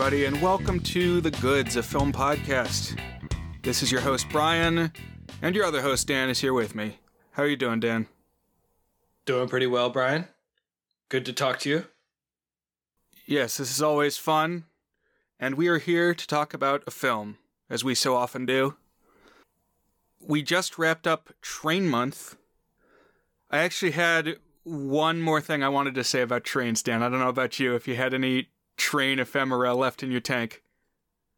everybody, and welcome to The Goods, a film podcast. This is your host, Brian, and your other host, Dan, is here with me. How are you doing, Dan? Doing pretty well, Brian. Good to talk to you. Yes, this is always fun, and we are here to talk about a film, as we so often do. We just wrapped up Train Month. I actually had one more thing I wanted to say about trains, Dan. I don't know about you, if you had any train ephemera left in your tank.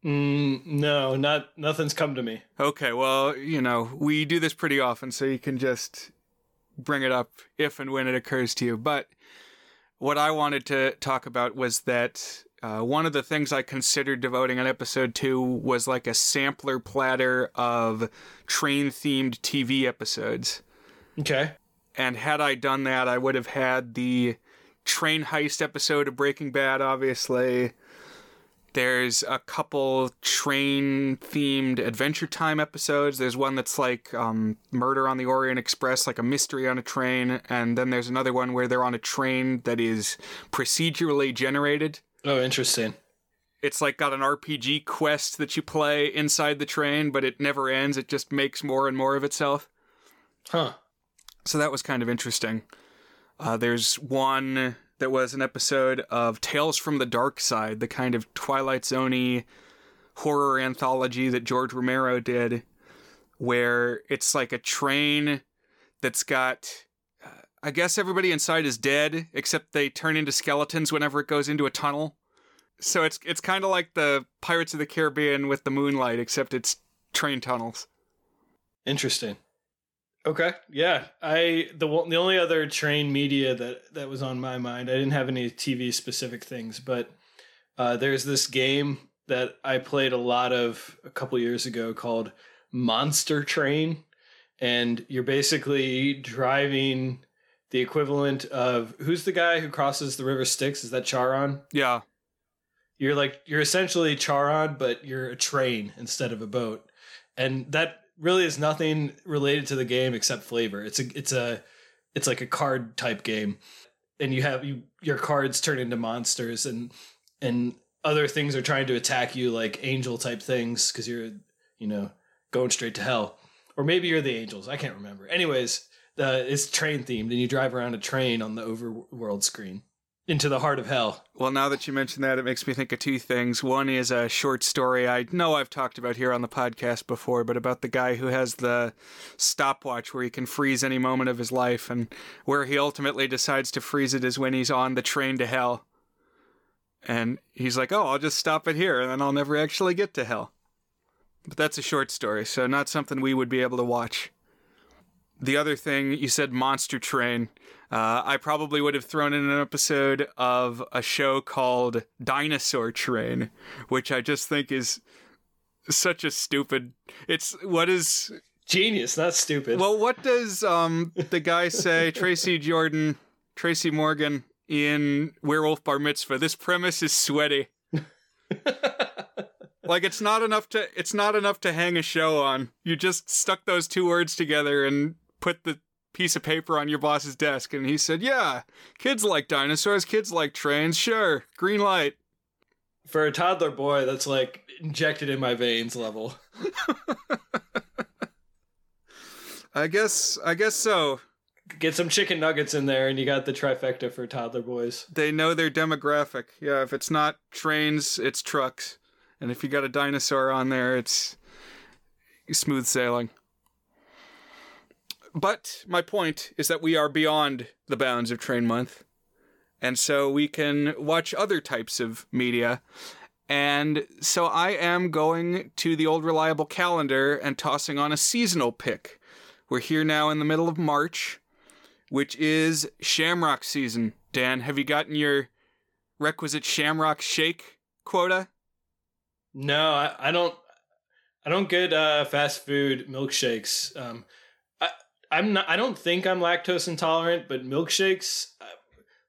Mm, no, not nothing's come to me. Okay, well, you know, we do this pretty often, so you can just bring it up if and when it occurs to you. But what I wanted to talk about was that uh, one of the things I considered devoting an episode to was like a sampler platter of train themed TV episodes. Okay. And had I done that, I would have had the train heist episode of Breaking Bad, obviously. There's a couple train themed Adventure Time episodes. There's one that's like um, Murder on the Orient Express, like a mystery on a train. And then there's another one where they're on a train that is procedurally generated. Oh, interesting. It's like got an RPG quest that you play inside the train, but it never ends. It just makes more and more of itself. Huh. So that was kind of interesting. Uh, there's one that was an episode of Tales from the Dark Side, the kind of Twilight Zone horror anthology that George Romero did, where it's like a train that's got. Uh, I guess everybody inside is dead, except they turn into skeletons whenever it goes into a tunnel. So it's it's kind of like the Pirates of the Caribbean with the moonlight, except it's train tunnels. Interesting. Okay. Yeah. I the the only other train media that that was on my mind. I didn't have any TV specific things, but uh, there's this game that I played a lot of a couple years ago called Monster Train, and you're basically driving the equivalent of who's the guy who crosses the river Styx? Is that Charon? Yeah. You're like you're essentially Charon, but you're a train instead of a boat, and that really is nothing related to the game except flavor. It's a it's a it's like a card type game, and you have you your cards turn into monsters and and other things are trying to attack you like angel type things because you're you know going straight to hell, or maybe you're the angels. I can't remember. Anyways, the it's train themed and you drive around a train on the overworld screen into the heart of hell. Well, now that you mention that, it makes me think of two things. One is a short story I know I've talked about here on the podcast before, but about the guy who has the stopwatch where he can freeze any moment of his life, and where he ultimately decides to freeze it is when he's on the train to hell. And he's like, oh, I'll just stop it here, and then I'll never actually get to hell. But that's a short story, so not something we would be able to watch. The other thing, you said Monster Train. Uh, I probably would have thrown in an episode of a show called Dinosaur Train, which I just think is such a stupid. It's what is genius, not stupid. Well, what does um the guy say? Tracy Jordan, Tracy Morgan in Werewolf Bar Mitzvah. This premise is sweaty. like it's not enough to it's not enough to hang a show on. You just stuck those two words together and put the piece of paper on your boss's desk and he said, "Yeah, kids like dinosaurs, kids like trains, sure. Green light." For a toddler boy, that's like injected in my veins level. I guess I guess so. Get some chicken nuggets in there and you got the trifecta for toddler boys. They know their demographic. Yeah, if it's not trains, it's trucks. And if you got a dinosaur on there, it's smooth sailing. But my point is that we are beyond the bounds of Train Month. And so we can watch other types of media. And so I am going to the old reliable calendar and tossing on a seasonal pick. We're here now in the middle of March, which is shamrock season. Dan, have you gotten your requisite shamrock shake quota? No, I, I don't. I don't get uh, fast food milkshakes. Um, I'm not. I don't think I'm lactose intolerant, but milkshakes, uh,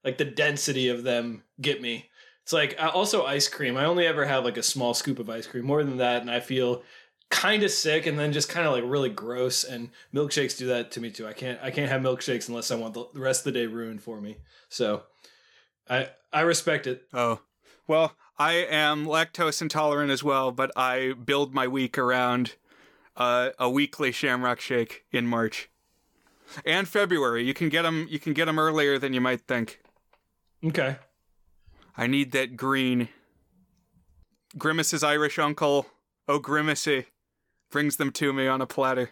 like the density of them, get me. It's like uh, also ice cream. I only ever have like a small scoop of ice cream. More than that, and I feel kind of sick, and then just kind of like really gross. And milkshakes do that to me too. I can't. I can't have milkshakes unless I want the rest of the day ruined for me. So, I I respect it. Oh, well, I am lactose intolerant as well, but I build my week around uh, a weekly Shamrock Shake in March and February. You can get them. You can get them earlier than you might think. Okay. I need that green. Grimace's Irish uncle, oh Grimacy, brings them to me on a platter.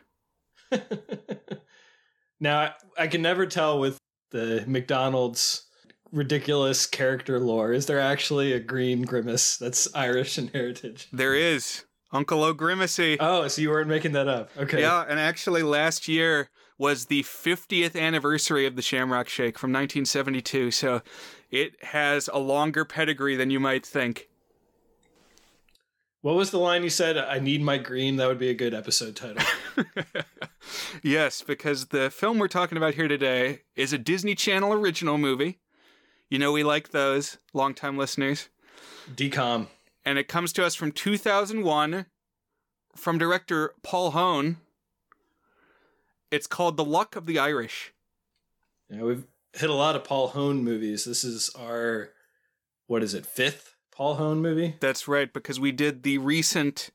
now I, I can never tell with the McDonald's ridiculous character lore. Is there actually a green grimace that's Irish in heritage? There is. Uncle O'Grimacy. Oh, so you weren't making that up. Okay. Yeah, and actually last year was the 50th anniversary of the Shamrock Shake from 1972, so it has a longer pedigree than you might think. What was the line you said? I need my green. That would be a good episode title. yes, because the film we're talking about here today is a Disney Channel original movie. You know, we like those, longtime listeners. DCOM. And it comes to us from 2001 from director Paul Hoen. It's called The Luck of the Irish. Yeah, we've hit a lot of Paul Hoen movies. This is our, what is it, fifth Paul Hoen movie? That's right, because we did the recent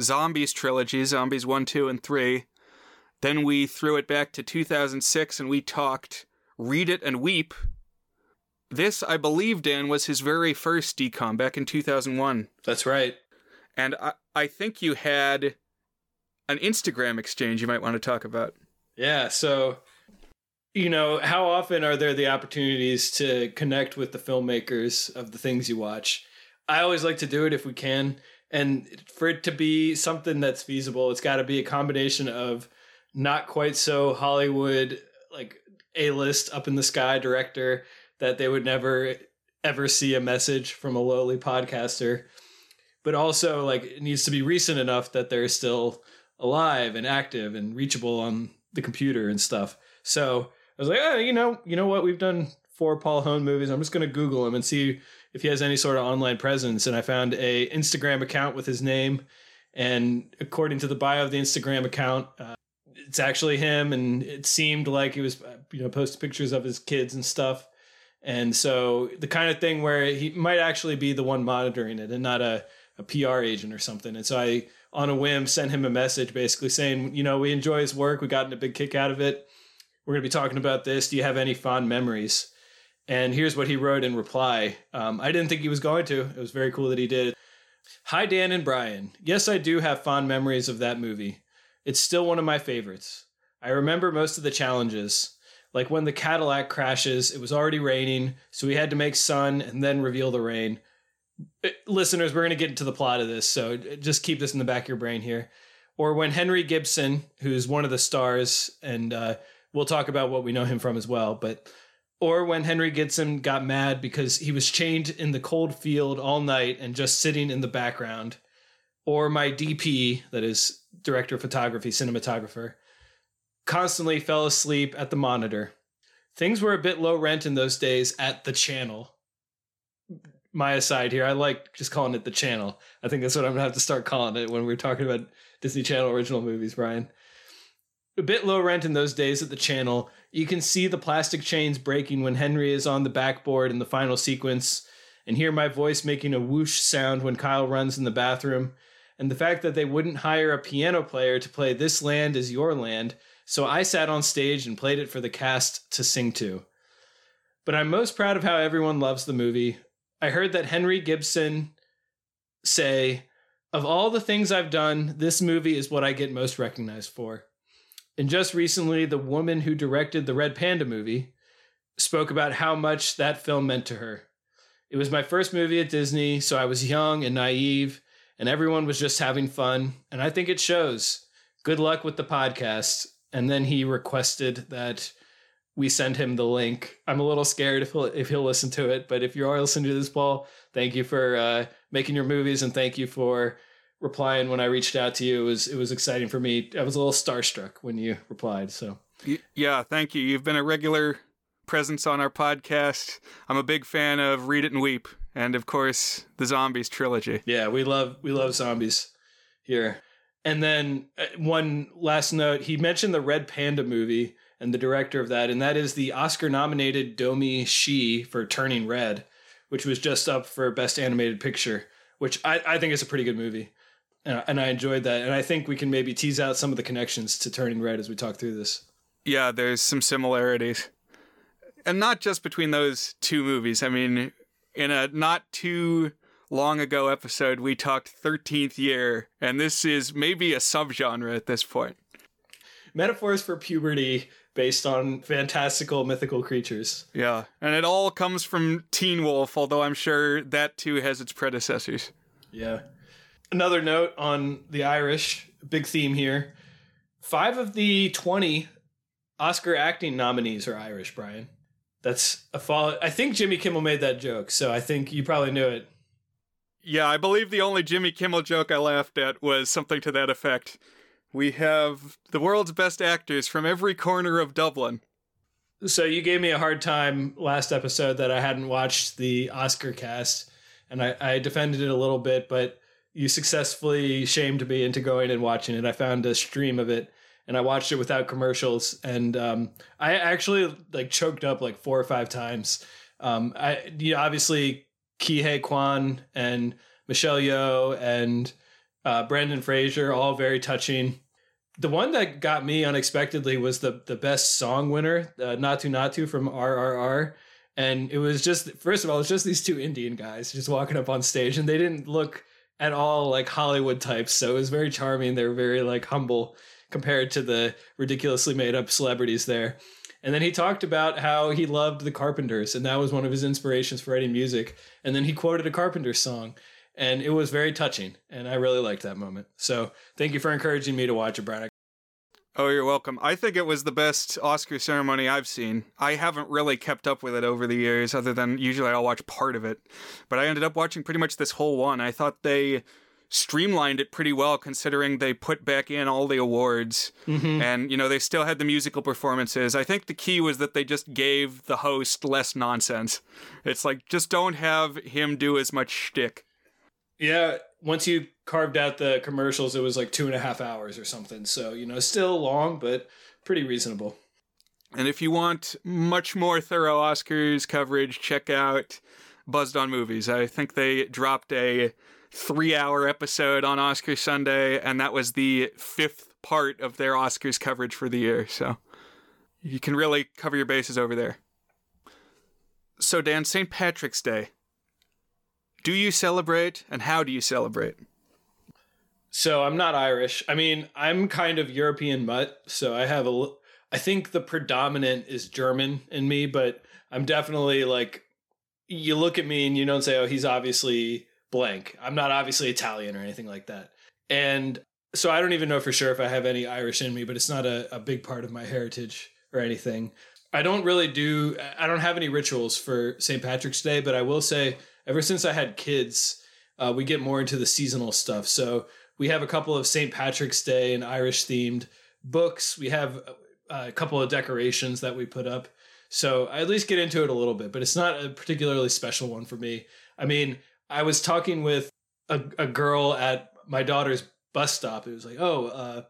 Zombies trilogy, Zombies 1, 2, and 3. Then we threw it back to 2006 and we talked Read It and Weep. This, I believe, Dan, was his very first DCOM back in 2001. That's right. And I, I think you had an Instagram exchange you might want to talk about. Yeah, so you know, how often are there the opportunities to connect with the filmmakers of the things you watch? I always like to do it if we can. And for it to be something that's feasible, it's got to be a combination of not quite so Hollywood, like A list up in the sky director that they would never ever see a message from a lowly podcaster, but also like it needs to be recent enough that they're still alive and active and reachable on the computer and stuff. So I was like, oh, you know, you know what? We've done four Paul Hoen movies. I'm just going to Google him and see if he has any sort of online presence. And I found a Instagram account with his name. And according to the bio of the Instagram account, uh, it's actually him. And it seemed like he was, uh, you know, posting pictures of his kids and stuff. And so the kind of thing where he might actually be the one monitoring it and not a, a PR agent or something. And so I, on a whim, sent him a message basically saying, you know, we enjoy his work. We gotten a big kick out of it. We're going to be talking about this. Do you have any fond memories? And here's what he wrote in reply. Um, I didn't think he was going to. It was very cool that he did. Hi, Dan and Brian. Yes, I do have fond memories of that movie. It's still one of my favorites. I remember most of the challenges. Like when the Cadillac crashes, it was already raining, so we had to make sun and then reveal the rain. Uh, listeners, we're going to get into the plot of this, so just keep this in the back of your brain here. Or when Henry Gibson, who's one of the stars, and uh, we'll talk about what we know him from as well, but or when Henry Gibson got mad because he was chained in the cold field all night and just sitting in the background, or my DP, that is director of photography, cinematographer, constantly fell asleep at the monitor. Things were a bit low rent in those days at the channel. My aside here, I like just calling it the channel. I think that's what I'm gonna have to start calling it when we're talking about Disney Channel original movies, Brian a bit low rent in those days at the channel. You can see the plastic chains breaking when Henry is on the backboard in the final sequence, and hear my voice making a whoosh sound when Kyle runs in the bathroom. And the fact that they wouldn't hire a piano player to play This Land is Your Land, so I sat on stage and played it for the cast to sing to. But I'm most proud of how everyone loves the movie. I heard that Henry Gibson say, Of all the things I've done, this movie is what I get most recognized for. And just recently, the woman who directed the Red Panda movie spoke about how much that film meant to her. It was my first movie at Disney, so I was young and naive, and everyone was just having fun. And I think it shows. Good luck with the podcast. And then he requested that we send him the link. I'm a little scared if he'll if he'll listen to it, but if you are listening to this, Paul, thank you for uh, making your movies and thank you for replying when I reached out to you. It was it was exciting for me. I was a little starstruck when you replied. So yeah, thank you. You've been a regular presence on our podcast. I'm a big fan of Read It and Weep, and of course the Zombies trilogy. Yeah, we love we love zombies here. And then uh, one last note: he mentioned the Red Panda movie and the director of that, and that is the Oscar-nominated Domee Shi for Turning Red, which was just up for Best Animated Picture, which I, I think is a pretty good movie. And, and I enjoyed that. And I think we can maybe tease out some of the connections to Turning Red as we talk through this. Yeah, there's some similarities. And not just between those two movies. I mean, in a not too long ago episode, we talked 13th year, and this is maybe a subgenre at this point. Metaphors for puberty based on fantastical mythical creatures. Yeah, and it all comes from Teen Wolf, although I'm sure that too has its predecessors. Yeah. Another note on the Irish, big theme here. Five of the 20 Oscar acting nominees are Irish, Brian. That's a fall. I think Jimmy Kimmel made that joke, so I think you probably knew it. Yeah, I believe the only Jimmy Kimmel joke I laughed at was something to that effect. We have the world's best actors from every corner of Dublin. So you gave me a hard time last episode that I hadn't watched the Oscar cast, and I, I defended it a little bit, but you successfully shamed me into going and watching it. I found a stream of it and I watched it without commercials, and um, I actually like choked up like four or five times. Um, I you know, obviously Huy Quan and Michelle Yeoh and uh, Brendan Fraser, all very touching. The one that got me unexpectedly was the the best song winner, uh, Naatu Naatu from RRR. And it was just, first of all, it's just these two Indian guys just walking up on stage, and they didn't look at all like Hollywood types. So it was very charming. They were very like humble compared to the ridiculously made up celebrities there. And then he talked about how he loved the Carpenters, and that was one of his inspirations for writing music. And then he quoted a Carpenters song, and it was very touching. And I really liked that moment. So thank you for encouraging me to watch it, Brian. Oh, you're welcome. I think it was the best Oscar ceremony I've seen. I haven't really kept up with it over the years, other than usually I'll watch part of it. But I ended up watching pretty much this whole one. I thought they streamlined it pretty well considering they put back in all the awards mm-hmm. and you know they still had the musical performances i think the key was that they just gave the host less nonsense it's like just don't have him do as much shtick yeah once you carved out the commercials it was like two and a half hours or something so you know still long but pretty reasonable and if you want much more thorough oscars coverage check out buzzed on movies i think they dropped a three hour episode on Oscar Sunday, and that was the fifth part of their Oscars coverage for the year. So you can really cover your bases over there. So, Dan, St. Patrick's Day. Do you celebrate, and how do you celebrate? So, I'm not Irish. I mean, I'm kind of European mutt, so I have a. I think the predominant is German in me, but I'm definitely like, you look at me and you don't say, oh, he's obviously blank. I'm not obviously Italian or anything like that. And so I don't even know for sure if I have any Irish in me, but it's not a, a big part of my heritage or anything. I don't really do, I don't have any rituals for St. Patrick's Day, but I will say, ever since I had kids, uh, we get more into the seasonal stuff. So we have a couple of St. Patrick's Day and Irish themed books. We have a couple of decorations that we put up. So I at least get into it a little bit, but it's not a particularly special one for me. I mean, I was talking with a, a girl at my daughter's bus stop. It was like, oh, uh,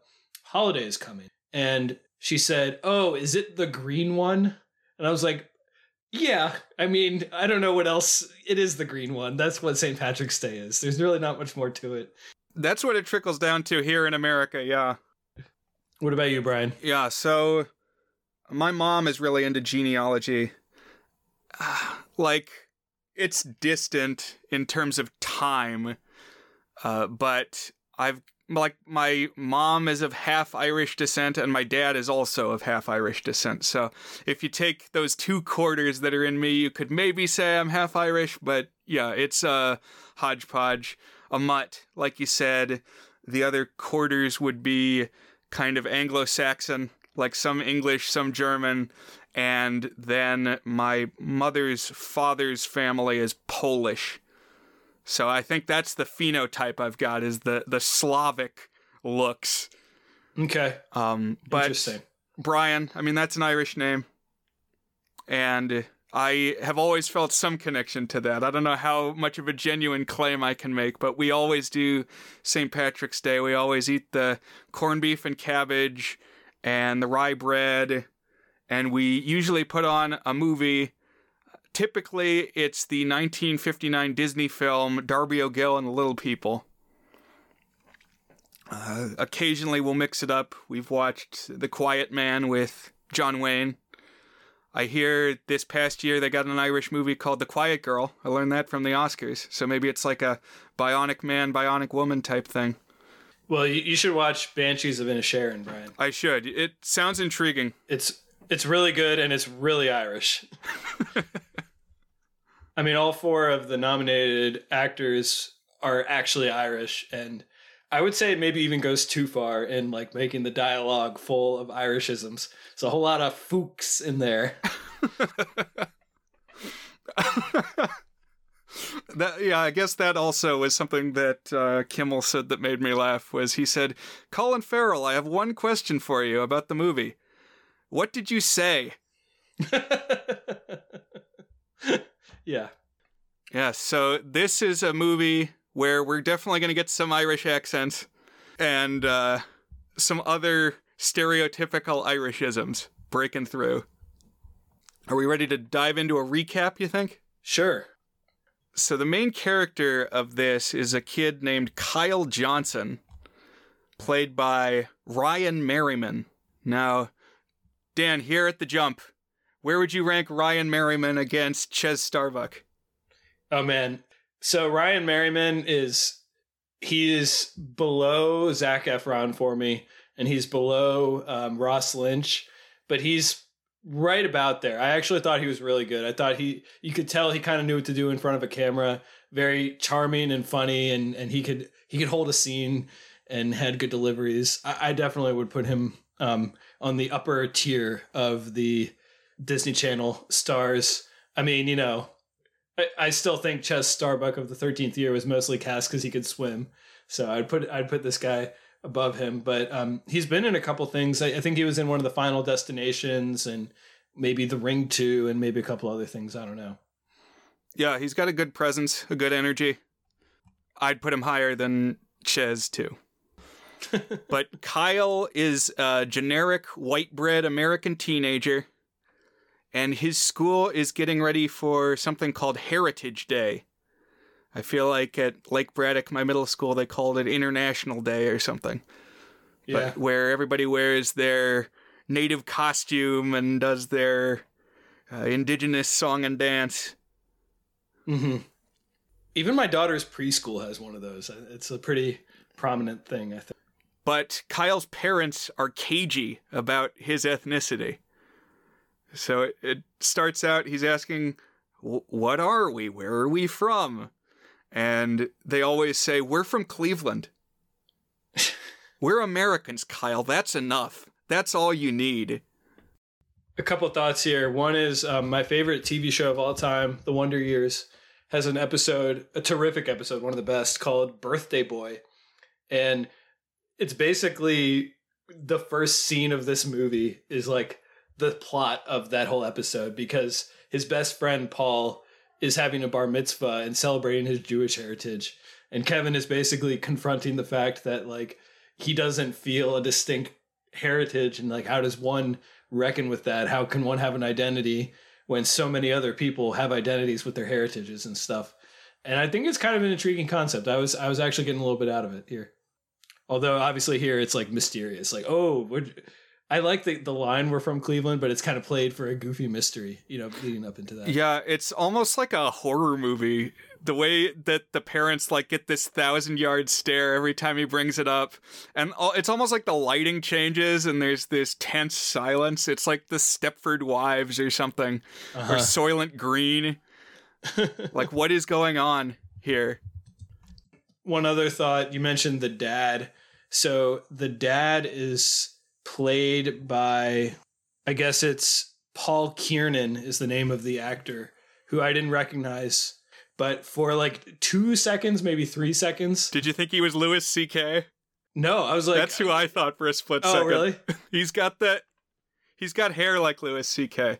holiday is coming. And she said, oh, is it the green one? And I was like, yeah, I mean, I don't know what else. It is the green one. That's what St. Patrick's Day is. There's really not much more to it. That's what it trickles down to here in America, yeah. What about you, Brian? Yeah, so my mom is really into genealogy. like, it's distant in terms of time, uh, but I've like my mom is of half Irish descent and my dad is also of half Irish descent. So if you take those two quarters that are in me, you could maybe say I'm half Irish, but yeah, it's a hodgepodge, a mutt, like you said. The other quarters would be kind of Anglo-Saxon, like some English, some German, and then my mother's father's family is Polish. So I think that's the phenotype I've got is the the Slavic looks. Okay. Um but Interesting. Brian, I mean that's an Irish name. And I have always felt some connection to that. I don't know how much of a genuine claim I can make, but we always do St. Patrick's Day. We always eat the corned beef and cabbage and the rye bread and we usually put on a movie typically it's the 1959 Disney film Darby O'Gill and the Little People. Uh, occasionally we'll mix it up. We've watched The Quiet Man with John Wayne. I hear this past year they got an Irish movie called The Quiet Girl. I learned that from the Oscars. So maybe it's like a bionic man, bionic woman type thing. Well, you, you should watch Banshees of Inisherin, Brian. I should. It sounds intriguing. It's it's really good and it's really Irish. I mean, all four of the nominated actors are actually Irish, and I would say it maybe even goes too far in like making the dialogue full of Irishisms. It's a whole lot of fooks in there. that yeah, I guess that also was something that uh, Kimmel said that made me laugh. Was he said, "Colin Farrell, I have one question for you about the movie. What did you say?" yeah. Yeah. So this is a movie where we're definitely going to get some Irish accents and uh, some other stereotypical Irishisms breaking through. Are we ready to dive into a recap, you think? Sure. So, the main character of this is a kid named Kyle Johnson, played by Ryan Merriman. Now, Dan, here at the jump, where would you rank Ryan Merriman against Chez Starbuck? Oh, man. So Ryan Merriman is he is below Zac Efron for me, and he's below um, Ross Lynch, but he's right about there. I actually thought he was really good. I thought he you could tell he kind of knew what to do in front of a camera. Very charming and funny, and and he could he could hold a scene and had good deliveries. I, I definitely would put him um, on the upper tier of the Disney Channel stars. I mean, you know, I, I still think Chez Starbuck of the Thirteenth Year was mostly cast because he could swim. So I'd put I'd put this guy above him, but um, he's been in a couple things. I, I, think he was in one of the Final Destinations and maybe The Ring Two, and maybe a couple other things. I don't know. Yeah, he's got a good presence, a good energy. I'd put him higher than Chez too. but Kyle is a generic white bread American teenager and his school is getting ready for something called Heritage Day. I feel like at Lake Braddock, my middle school, they called it International Day or something. Yeah. But where everybody wears their native costume and does their uh, indigenous song and dance. Mm-hmm. Even my daughter's preschool has one of those. It's a pretty prominent thing, I think. But Kyle's parents are cagey about his ethnicity. So it, it starts out, he's asking, What are we? Where are we from? And they always say, We're from Cleveland. We're Americans, Kyle. That's enough. That's all you need. A couple thoughts here. One is um, my favorite TV show of all time, The Wonder Years, has an episode, a terrific episode, one of the best, called Birthday Boy. And it's basically the first scene of this movie is like the plot of that whole episode because his best friend Paul is having a bar mitzvah and celebrating his Jewish heritage. And Kevin is basically confronting the fact that like he doesn't feel a distinct heritage and like how does one reckon with that? How can one have an identity when so many other people have identities with their heritages and stuff? And I think it's kind of an intriguing concept. I was I was actually getting a little bit out of it here. Although obviously here it's like mysterious, like oh, I like the, the line we're from Cleveland, but it's kind of played for a goofy mystery, you know, leading up into that. Yeah, it's almost like a horror movie. The way that the parents like get this thousand yard stare every time he brings it up, and it's almost like the lighting changes and there's this tense silence. It's like the Stepford Wives or something, uh-huh. or Soylent Green. like, what is going on here? One other thought you mentioned the dad. So the dad is played by, I guess it's Paul Kiernan is the name of the actor who I didn't recognize. But for like two seconds, maybe three seconds. Did you think he was Louis C.K.? No, I was like, that's who I thought for a split oh, second. Oh, really? he's got that. He's got hair like Louis C.K.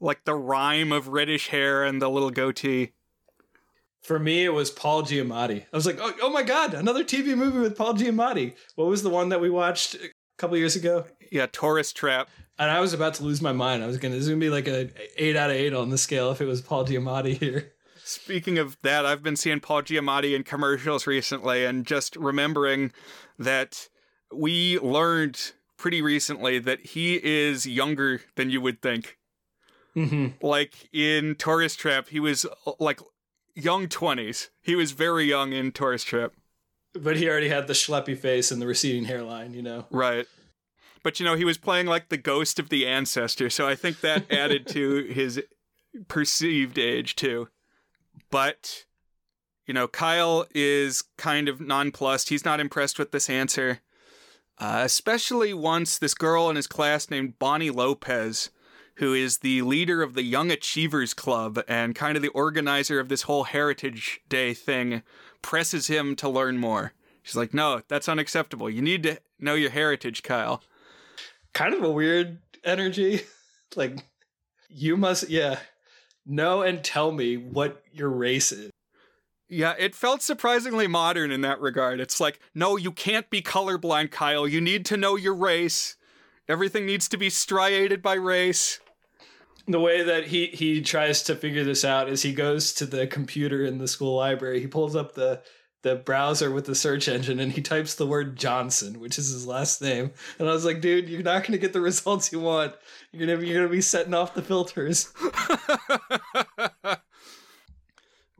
Like the rhyme of reddish hair and the little goatee. For me, it was Paul Giamatti. I was like, oh, oh my god, another TV movie with Paul Giamatti. What was the one that we watched a couple years ago. Yeah, Tourist Trap. And I was about to lose my mind. I was gonna. This gonna be like a eight out of eight on the scale if it was Paul Giamatti here. Speaking of that, I've been seeing Paul Giamatti in commercials recently, and just remembering that we learned pretty recently that he is younger than you would think. Mm-hmm. Like in Tourist Trap, he was like young twenties. He was very young in Tourist Trip. But he already had the schleppy face and the receding hairline, you know. Right. But you know, he was playing like the ghost of the ancestor, so I think that added to his perceived age too. But you know, Kyle is kind of nonplussed. He's not impressed with this answer. Uh, especially once this girl in his class named Bonnie Lopez, who is the leader of the Young Achievers Club and kind of the organizer of this whole Heritage Day thing, presses him to learn more. She's like, no, that's unacceptable. You need to know your heritage, Kyle. Kind of a weird energy. like, you must, yeah, know and tell me what your race is. Yeah, it felt surprisingly modern in that regard. It's like, no, you can't be colorblind, Kyle. You need to know your race. Everything needs to be striated by race. The way that he he tries to figure this out is he goes to the computer in the school library. He pulls up the the browser with the search engine and he types the word Johnson, which is his last name. And I was like, dude, you're not gonna get the results you want. You're gonna you're gonna be setting off the filters.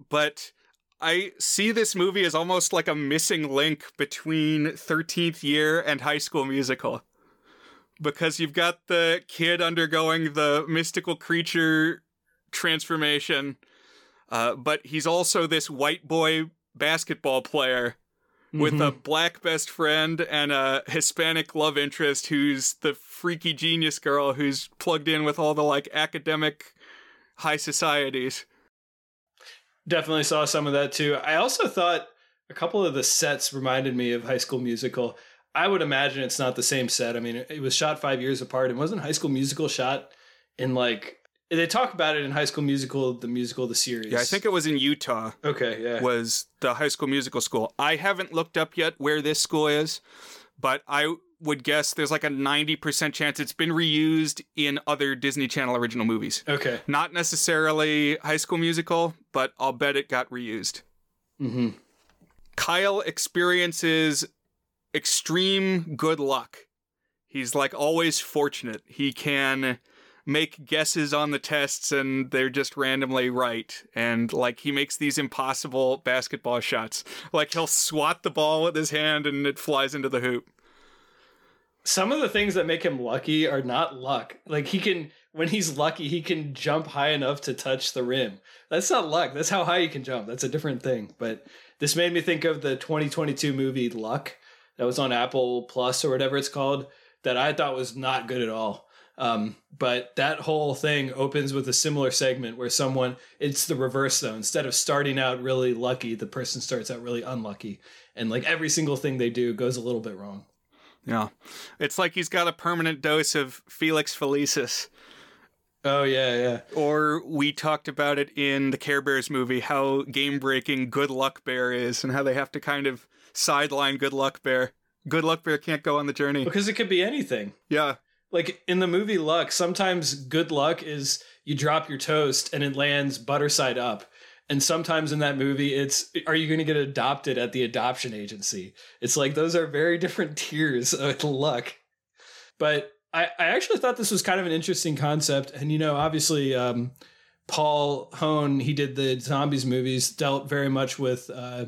but I see this movie as almost like a missing link between 13th year and high school musical. Because you've got the kid undergoing the mystical creature transformation, uh, but he's also this white boy basketball player with mm-hmm. a black best friend and a Hispanic love interest who's the freaky genius girl who's plugged in with all the like academic high societies. Definitely saw some of that too. I also thought a couple of the sets reminded me of High School Musical. I would imagine it's not the same set. I mean, it was shot five years apart, and wasn't High School Musical shot in like they talk about it in High School Musical, the musical, the series. Yeah, I think it was in Utah. Okay, yeah, was the High School Musical school. I haven't looked up yet where this school is, but I would guess there's like a 90% chance it's been reused in other Disney Channel original movies. Okay. Not necessarily High School Musical, but I'll bet it got reused. Mm-hmm. Kyle experiences extreme good luck. He's like always fortunate. He can make guesses on the tests and they're just randomly right. And like he makes these impossible basketball shots. Like he'll swat the ball with his hand and it flies into the hoop some of the things that make him lucky are not luck. Like he can when he's lucky, he can jump high enough to touch the rim. That's not luck. That's how high you can jump. That's a different thing. But this made me think of the 2022 movie Luck that was on Apple Plus or whatever it's called that I thought was not good at all. Um, but that whole thing opens with a similar segment where someone it's the reverse though. Instead of starting out really lucky, the person starts out really unlucky. And like every single thing they do goes a little bit wrong. Yeah. It's like he's got a permanent dose of Felix Felicis. Oh, yeah, yeah. Or we talked about it in the Care Bears movie, how game breaking Good Luck Bear is and how they have to kind of sideline Good Luck Bear. Good Luck Bear can't go on the journey. Because it could be anything. Yeah. Like in the movie Luck, sometimes good luck is you drop your toast and it lands butter side up. And sometimes in that movie, it's are you going to get adopted at the adoption agency? It's like those are very different tiers of luck. But I, I actually thought this was kind of an interesting concept. And, you know, obviously, um, Paul Hoen, he did the zombies movies, dealt very much with uh,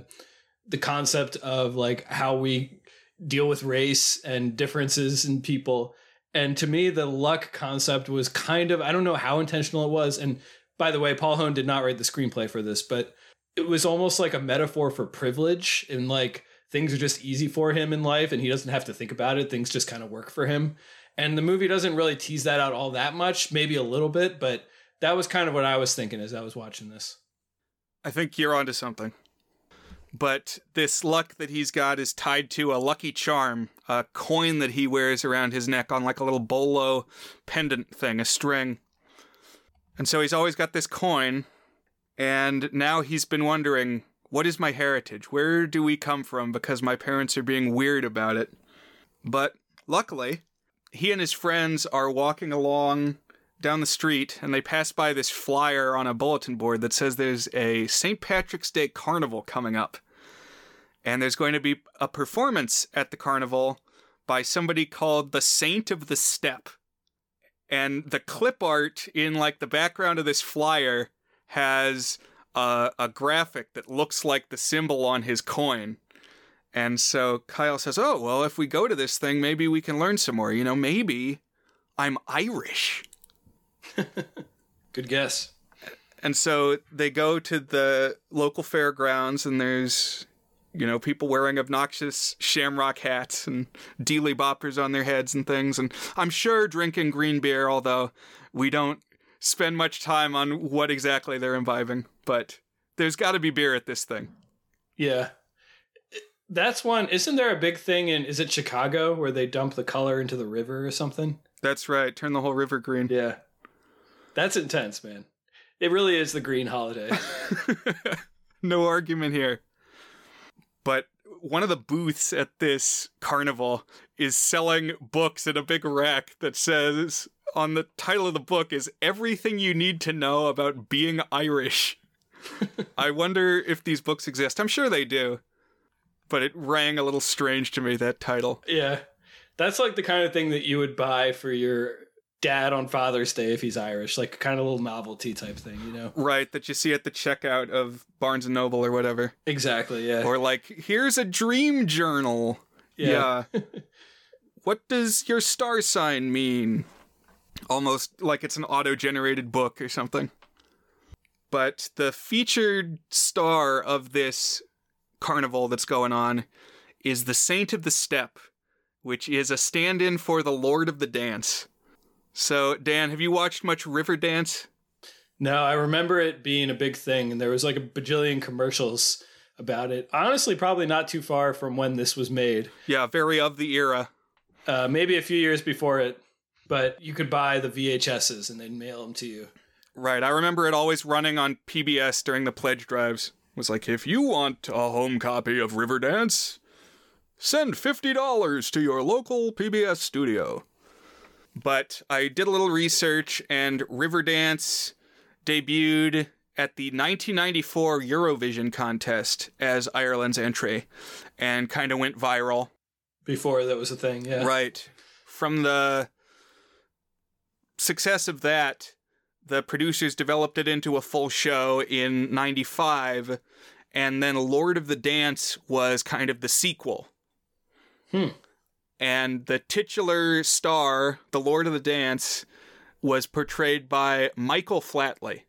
the concept of like how we deal with race and differences in people. And to me, the luck concept was kind of, I don't know how intentional it was. And by the way, Paul Hoen did not write the screenplay for this, but it was almost like a metaphor for privilege and like things are just easy for him in life and he doesn't have to think about it. Things just kind of work for him. And the movie doesn't really tease that out all that much, maybe a little bit, but that was kind of what I was thinking as I was watching this. I think you're onto something. But this luck that he's got is tied to a lucky charm, a coin that he wears around his neck on like a little bolo pendant thing, a string. And so he's always got this coin, and now he's been wondering, what is my heritage? Where do we come from? Because my parents are being weird about it. But luckily, he and his friends are walking along down the street and they pass by this flyer on a bulletin board that says there's a St. Patrick's Day carnival coming up. And there's going to be a performance at the carnival by somebody called the Saint of the Step. And the clip art in like the background of this flyer has a, a graphic that looks like the symbol on his coin. And so Kyle says, Oh, well, if we go to this thing, maybe we can learn some more. You know, maybe I'm Irish. Good guess. And so they go to the local fairgrounds, and there's, you know, people wearing obnoxious shamrock hats and dealy boppers on their heads and things. And I'm sure drinking green beer, although we don't spend much time on what exactly they're imbibing. But there's got to be beer at this thing. Yeah. That's one. Isn't there a big thing in, is it Chicago where they dump the color into the river or something? That's right. Turn the whole river green. Yeah. That's intense, man. It really is the green holiday. no argument here. But one of the booths at this carnival is selling books in a big rack that says on the title of the book is Everything You Need to Know About Being Irish. I wonder if these books exist. I'm sure they do. But it rang a little strange to me, that title. Yeah. That's like the kind of thing that you would buy for your dad on Father's Day if he's Irish, like kind of a little novelty type thing, you know? Right, that you see at the checkout of Barnes and Noble or whatever. Exactly, yeah. Or like, here's a dream journal. Yeah. yeah. what does your star sign mean? Almost like it's an auto generated book or something. But the featured star of this carnival that's going on is the Saint of the Step, which is a stand in for the Lord of the Dance. So, Dan, have you watched much Riverdance? No, I remember it being a big thing, and there was like a bajillion commercials about it. Honestly, probably not too far from when this was made. Yeah, very of the era. Uh, maybe a few years before it, but you could buy the VHSs and they'd mail them to you. Right. I remember it always running on PBS during the pledge drives. It was like, if you want a home copy of Riverdance, send $50 to your local PBS studio. But I did a little research, and Riverdance debuted at the 1994 Eurovision contest as Ireland's entry and kind of went viral. Before that was a thing, yeah. Right. From the success of that, the producers developed it into a full show in 95, and then Lord of the Dance was kind of the sequel. Hmm and the titular star, the Lord of the Dance, was portrayed by Michael Flatley,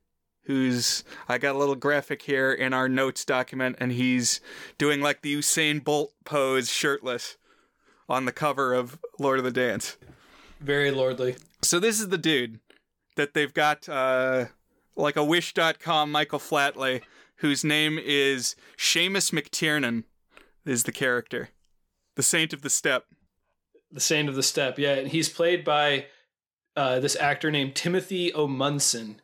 who's I got a little graphic here in our notes document, and he's doing like the Usain Bolt pose, shirtless, on the cover of Lord of the Dance. Very lordly. So this is the dude that they've got, uh, like a Wish.com Michael Flatley, whose name is Seamus McTiernan, is the character, the Saint of the Step the Saint of the Step. Yeah, and he's played by uh, this actor named Timothy Omundson.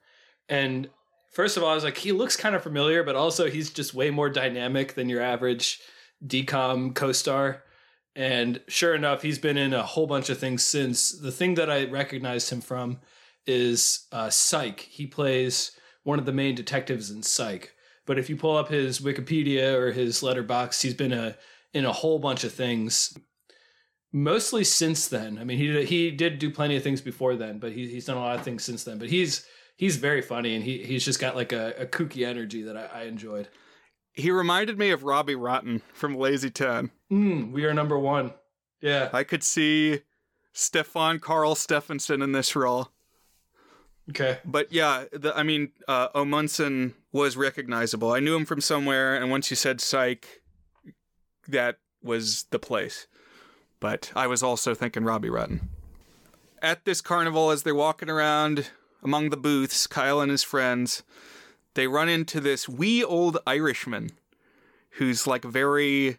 And first of all, I was like, he looks kind of familiar, but also he's just way more dynamic than your average DCOM co-star. And sure enough, he's been in a whole bunch of things since. The thing that I recognized him from is uh, Psych. He plays one of the main detectives in Psych. But if you pull up his Wikipedia or his Letterboxd, he's been a in a whole bunch of things mostly since then. I mean, he did, he did do plenty of things before then, but he, he's done a lot of things since then. But he's he's very funny and he he's just got like a, a kooky energy that I, I, enjoyed. He reminded me of Robbie Rotten from Lazy Town. Mm, we are number one. Yeah, I could see Stefan Karl Stefansson in this role. Okay, but yeah, the, I mean, uh, Omundson was recognizable. I knew him from somewhere, and once you said Psych, that was the place but I was also thinking Robbie Rotten. At this carnival, as they're walking around among the booths, Kyle and his friends, they run into this wee old Irishman who's like very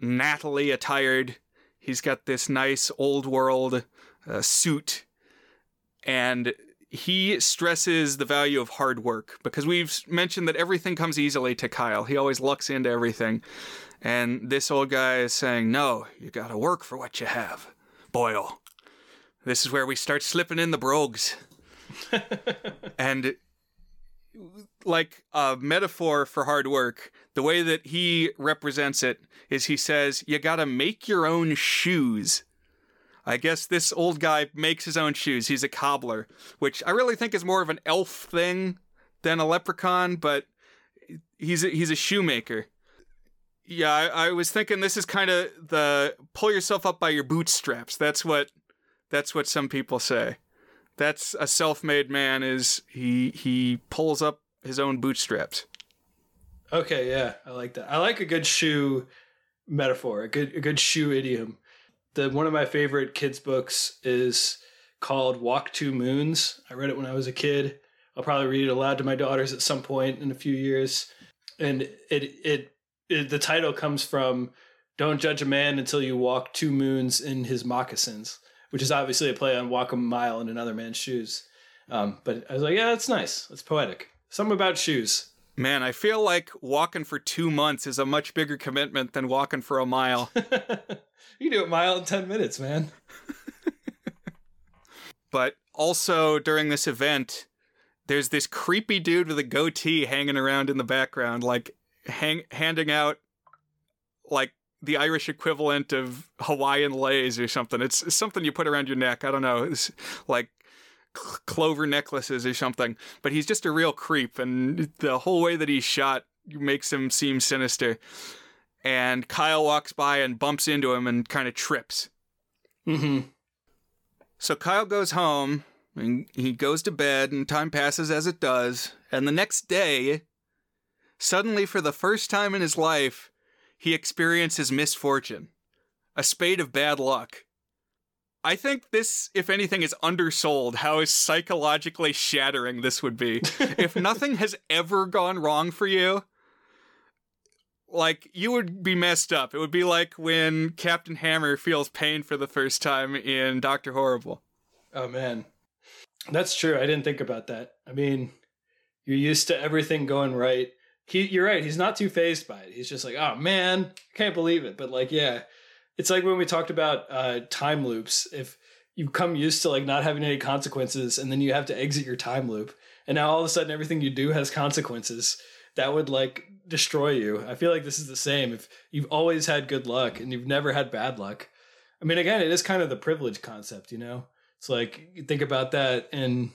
nattily attired. He's got this nice old world uh, suit, and he stresses the value of hard work because we've mentioned that everything comes easily to Kyle. He always lucks into everything. And this old guy is saying, No, you gotta work for what you have. Boyle. This is where we start slipping in the brogues. and like a metaphor for hard work, the way that he represents it is he says, You gotta make your own shoes. I guess this old guy makes his own shoes. He's a cobbler, which I really think is more of an elf thing than a leprechaun, but he's a, he's a shoemaker. Yeah, I, I was thinking this is kind of the pull yourself up by your bootstraps. That's what that's what some people say. That's a self-made man is he he pulls up his own bootstraps. Okay, yeah, I like that. I like a good shoe metaphor, a good a good shoe idiom. The one of my favorite kids books is called Walk Two Moons. I read it when I was a kid. I'll probably read it aloud to my daughters at some point in a few years. And it it, it the title comes from "Don't judge a man until you walk two moons in his moccasins," which is obviously a play on "Walk a mile in another man's shoes." Um, but I was like, yeah, that's nice. That's poetic. Something about shoes. Man, I feel like walking for two months is a much bigger commitment than walking for a mile. you do a mile in 10 minutes, man. but also during this event, there's this creepy dude with a goatee hanging around in the background, like hang- handing out like the Irish equivalent of Hawaiian leis or something. It's, it's something you put around your neck. I don't know. It's like clover necklaces or something. But he's just a real creep, and the whole way that he's shot makes him seem sinister. And Kyle walks by and bumps into him and kind of trips. Mm-hmm. So Kyle goes home and he goes to bed, and time passes as it does. And the next day, suddenly, for the first time in his life, he experiences misfortune, a spate of bad luck. I think this, if anything, is undersold how psychologically shattering this would be. if nothing has ever gone wrong for you, like you would be messed up. It would be like when Captain Hammer feels pain for the first time in Doctor Horrible. Oh man. That's true. I didn't think about that. I mean, you're used to everything going right. He, you're right. He's not too phased by it. He's just like, oh man, can't believe it. But like, yeah, it's like when we talked about uh, time loops. If you come used to like not having any consequences, and then you have to exit your time loop, and now all of a sudden everything you do has consequences, that would like destroy you. I feel like this is the same. If you've always had good luck and you've never had bad luck, I mean, again, it is kind of the privilege concept, you know. It's like you think about that in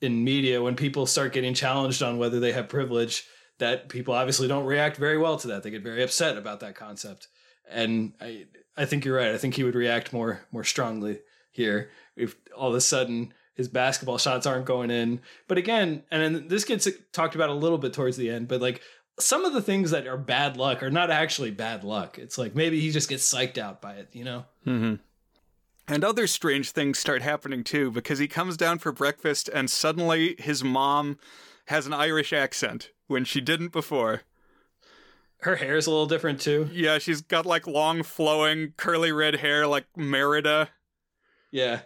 in media when people start getting challenged on whether they have privilege. That people obviously don't react very well to that. They get very upset about that concept, and I I think you're right. I think he would react more more strongly here if all of a sudden his basketball shots aren't going in. But again, and this gets talked about a little bit towards the end, but like some of the things that are bad luck are not actually bad luck. It's like maybe he just gets psyched out by it, you know? Mm-hmm. And other strange things start happening too, because he comes down for breakfast and suddenly his mom has an Irish accent when she didn't before. Her hair is a little different too. Yeah, she's got like long, flowing, curly red hair like Merida. Yeah.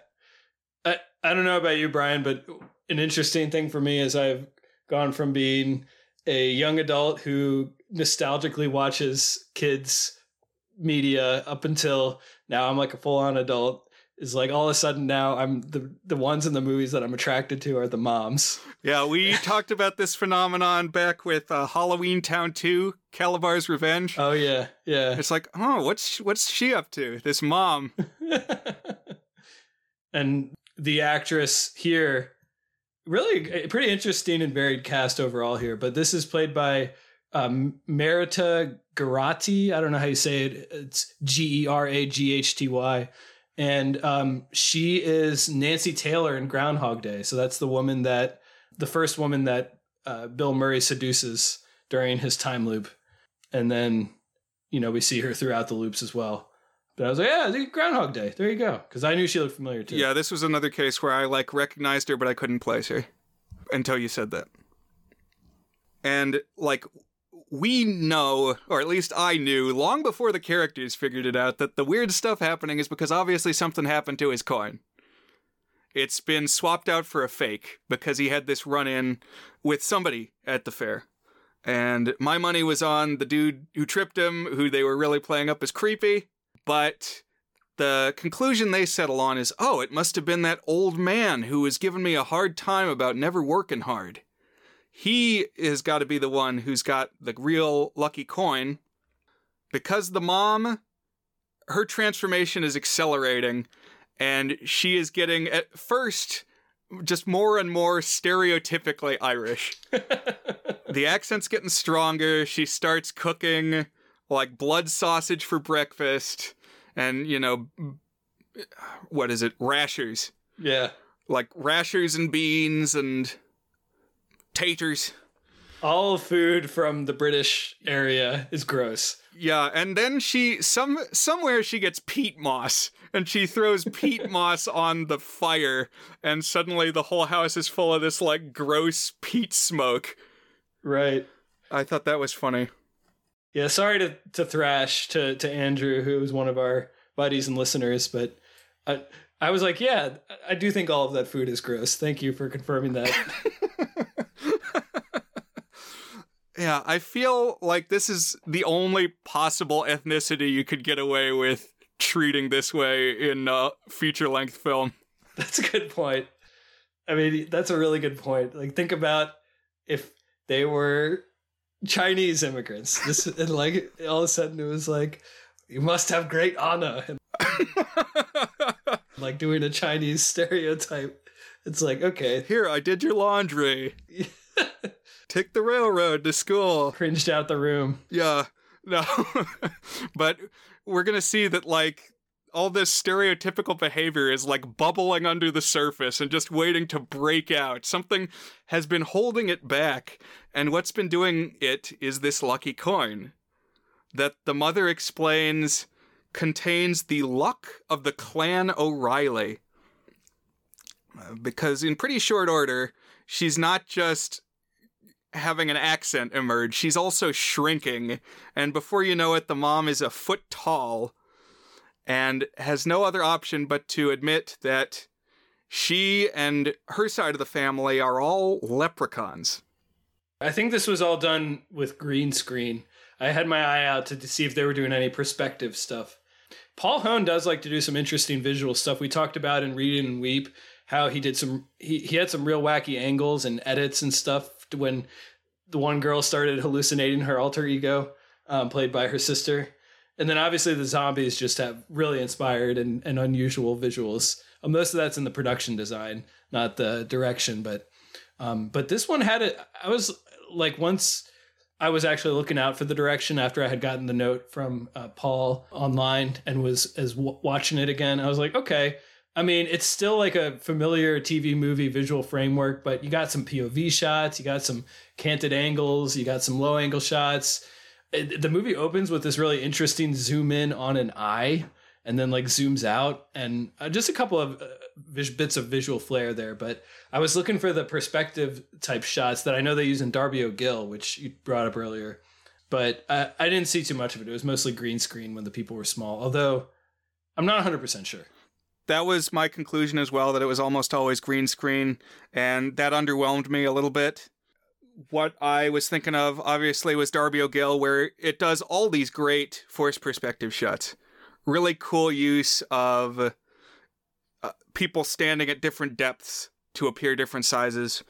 I, I don't know about you, Brian, but an interesting thing for me is I've gone from being a young adult who nostalgically watches kids media up until now I'm like a full on adult is like all of a sudden now I'm the the ones in the movies that I'm attracted to are the moms. Yeah, we talked about this phenomenon back with uh, Halloweentown 2, Kalabar's Revenge. Oh yeah, yeah. It's like, "Oh, what's what's she up to? This mom." and the actress here really pretty interesting and varied cast overall here, but this is played by um, Marita Geraghty. I don't know how you say it. It's G E R A G H T Y and um, she is Nancy Taylor in Groundhog Day. So that's the woman that the first woman that uh, Bill Murray seduces during his time loop, and then you know we see her throughout the loops as well. But I was like, yeah, Groundhog Day. There you go, because I knew she looked familiar too. Yeah, this was another case where I like recognized her, but I couldn't place her until you said that. And like we know, or at least I knew, long before the characters figured it out, that the weird stuff happening is because obviously something happened to his coin. It's been swapped out for a fake because he had this run in with somebody at the fair. And my money was on the dude who tripped him, who they were really playing up as creepy. But the conclusion they settle on is oh, it must have been that old man who was giving me a hard time about never working hard. He has got to be the one who's got the real lucky coin because the mom, her transformation is accelerating and she is getting at first just more and more stereotypically Irish. the accent's getting stronger. She starts cooking like blood sausage for breakfast and, you know, what is it? Rashers. Yeah. Like rashers and beans and taters. All food from the British area is gross. Yeah, and then she some somewhere she gets peat moss and she throws peat moss on the fire and suddenly the whole house is full of this like gross peat smoke. Right. I thought that was funny. Yeah, sorry to, to thrash to, to Andrew, who was one of our buddies and listeners, but I I was like, yeah, I do think all of that food is gross. Thank you for confirming that. yeah, I feel like this is the only possible ethnicity you could get away with treating this way in a feature length film. That's a good point. I mean, that's a really good point. Like, think about if they were Chinese immigrants. This and like all of a sudden it was like, you must have great honor. And, like doing a Chinese stereotype. It's like, okay. Here, I did your laundry. Take the railroad to school. Cringed out the room. Yeah. No. but we're going to see that, like, all this stereotypical behavior is like bubbling under the surface and just waiting to break out. Something has been holding it back, and what's been doing it is this lucky coin that the mother explains contains the luck of the clan O'Reilly. Uh, because in pretty short order, she's not just having an accent emerge, she's also shrinking, and before you know it, the mom is a foot tall and has no other option but to admit that she and her side of the family are all leprechauns. I think this was all done with green screen. I had my eye out to, see if they were doing any perspective stuff. Paul Hoen does like to do some interesting visual stuff. We talked about in Read and Weep how he did some he, he had some real wacky angles and edits and stuff when the one girl started hallucinating her alter ego, um, played by her sister. And then obviously the zombies just have really inspired and, and unusual visuals. Uh, most of that's in the production design, not the direction. But um, but this one had it. I was like once I was actually looking out for the direction after I had gotten the note from uh, Paul online and was as w- watching it again. I was like, okay. I mean, it's still like a familiar TV movie visual framework, but you got some POV shots, you got some canted angles, you got some low angle shots. It, the movie opens with this really interesting zoom in on an eye and then like zooms out and uh, just a couple of uh, vis- bits of visual flair there but i was looking for the perspective type shots that i know they use in darby o'gill which you brought up earlier but I, I didn't see too much of it. It was mostly green screen when the people were small although i'm not 100% sure that was my conclusion as well that it was almost always green screen and that underwhelmed me a little bit what I was thinking of, obviously, was Darby O'Gill, where it does all these great forced perspective shots. Really cool use of uh, people standing at different depths to appear different sizes,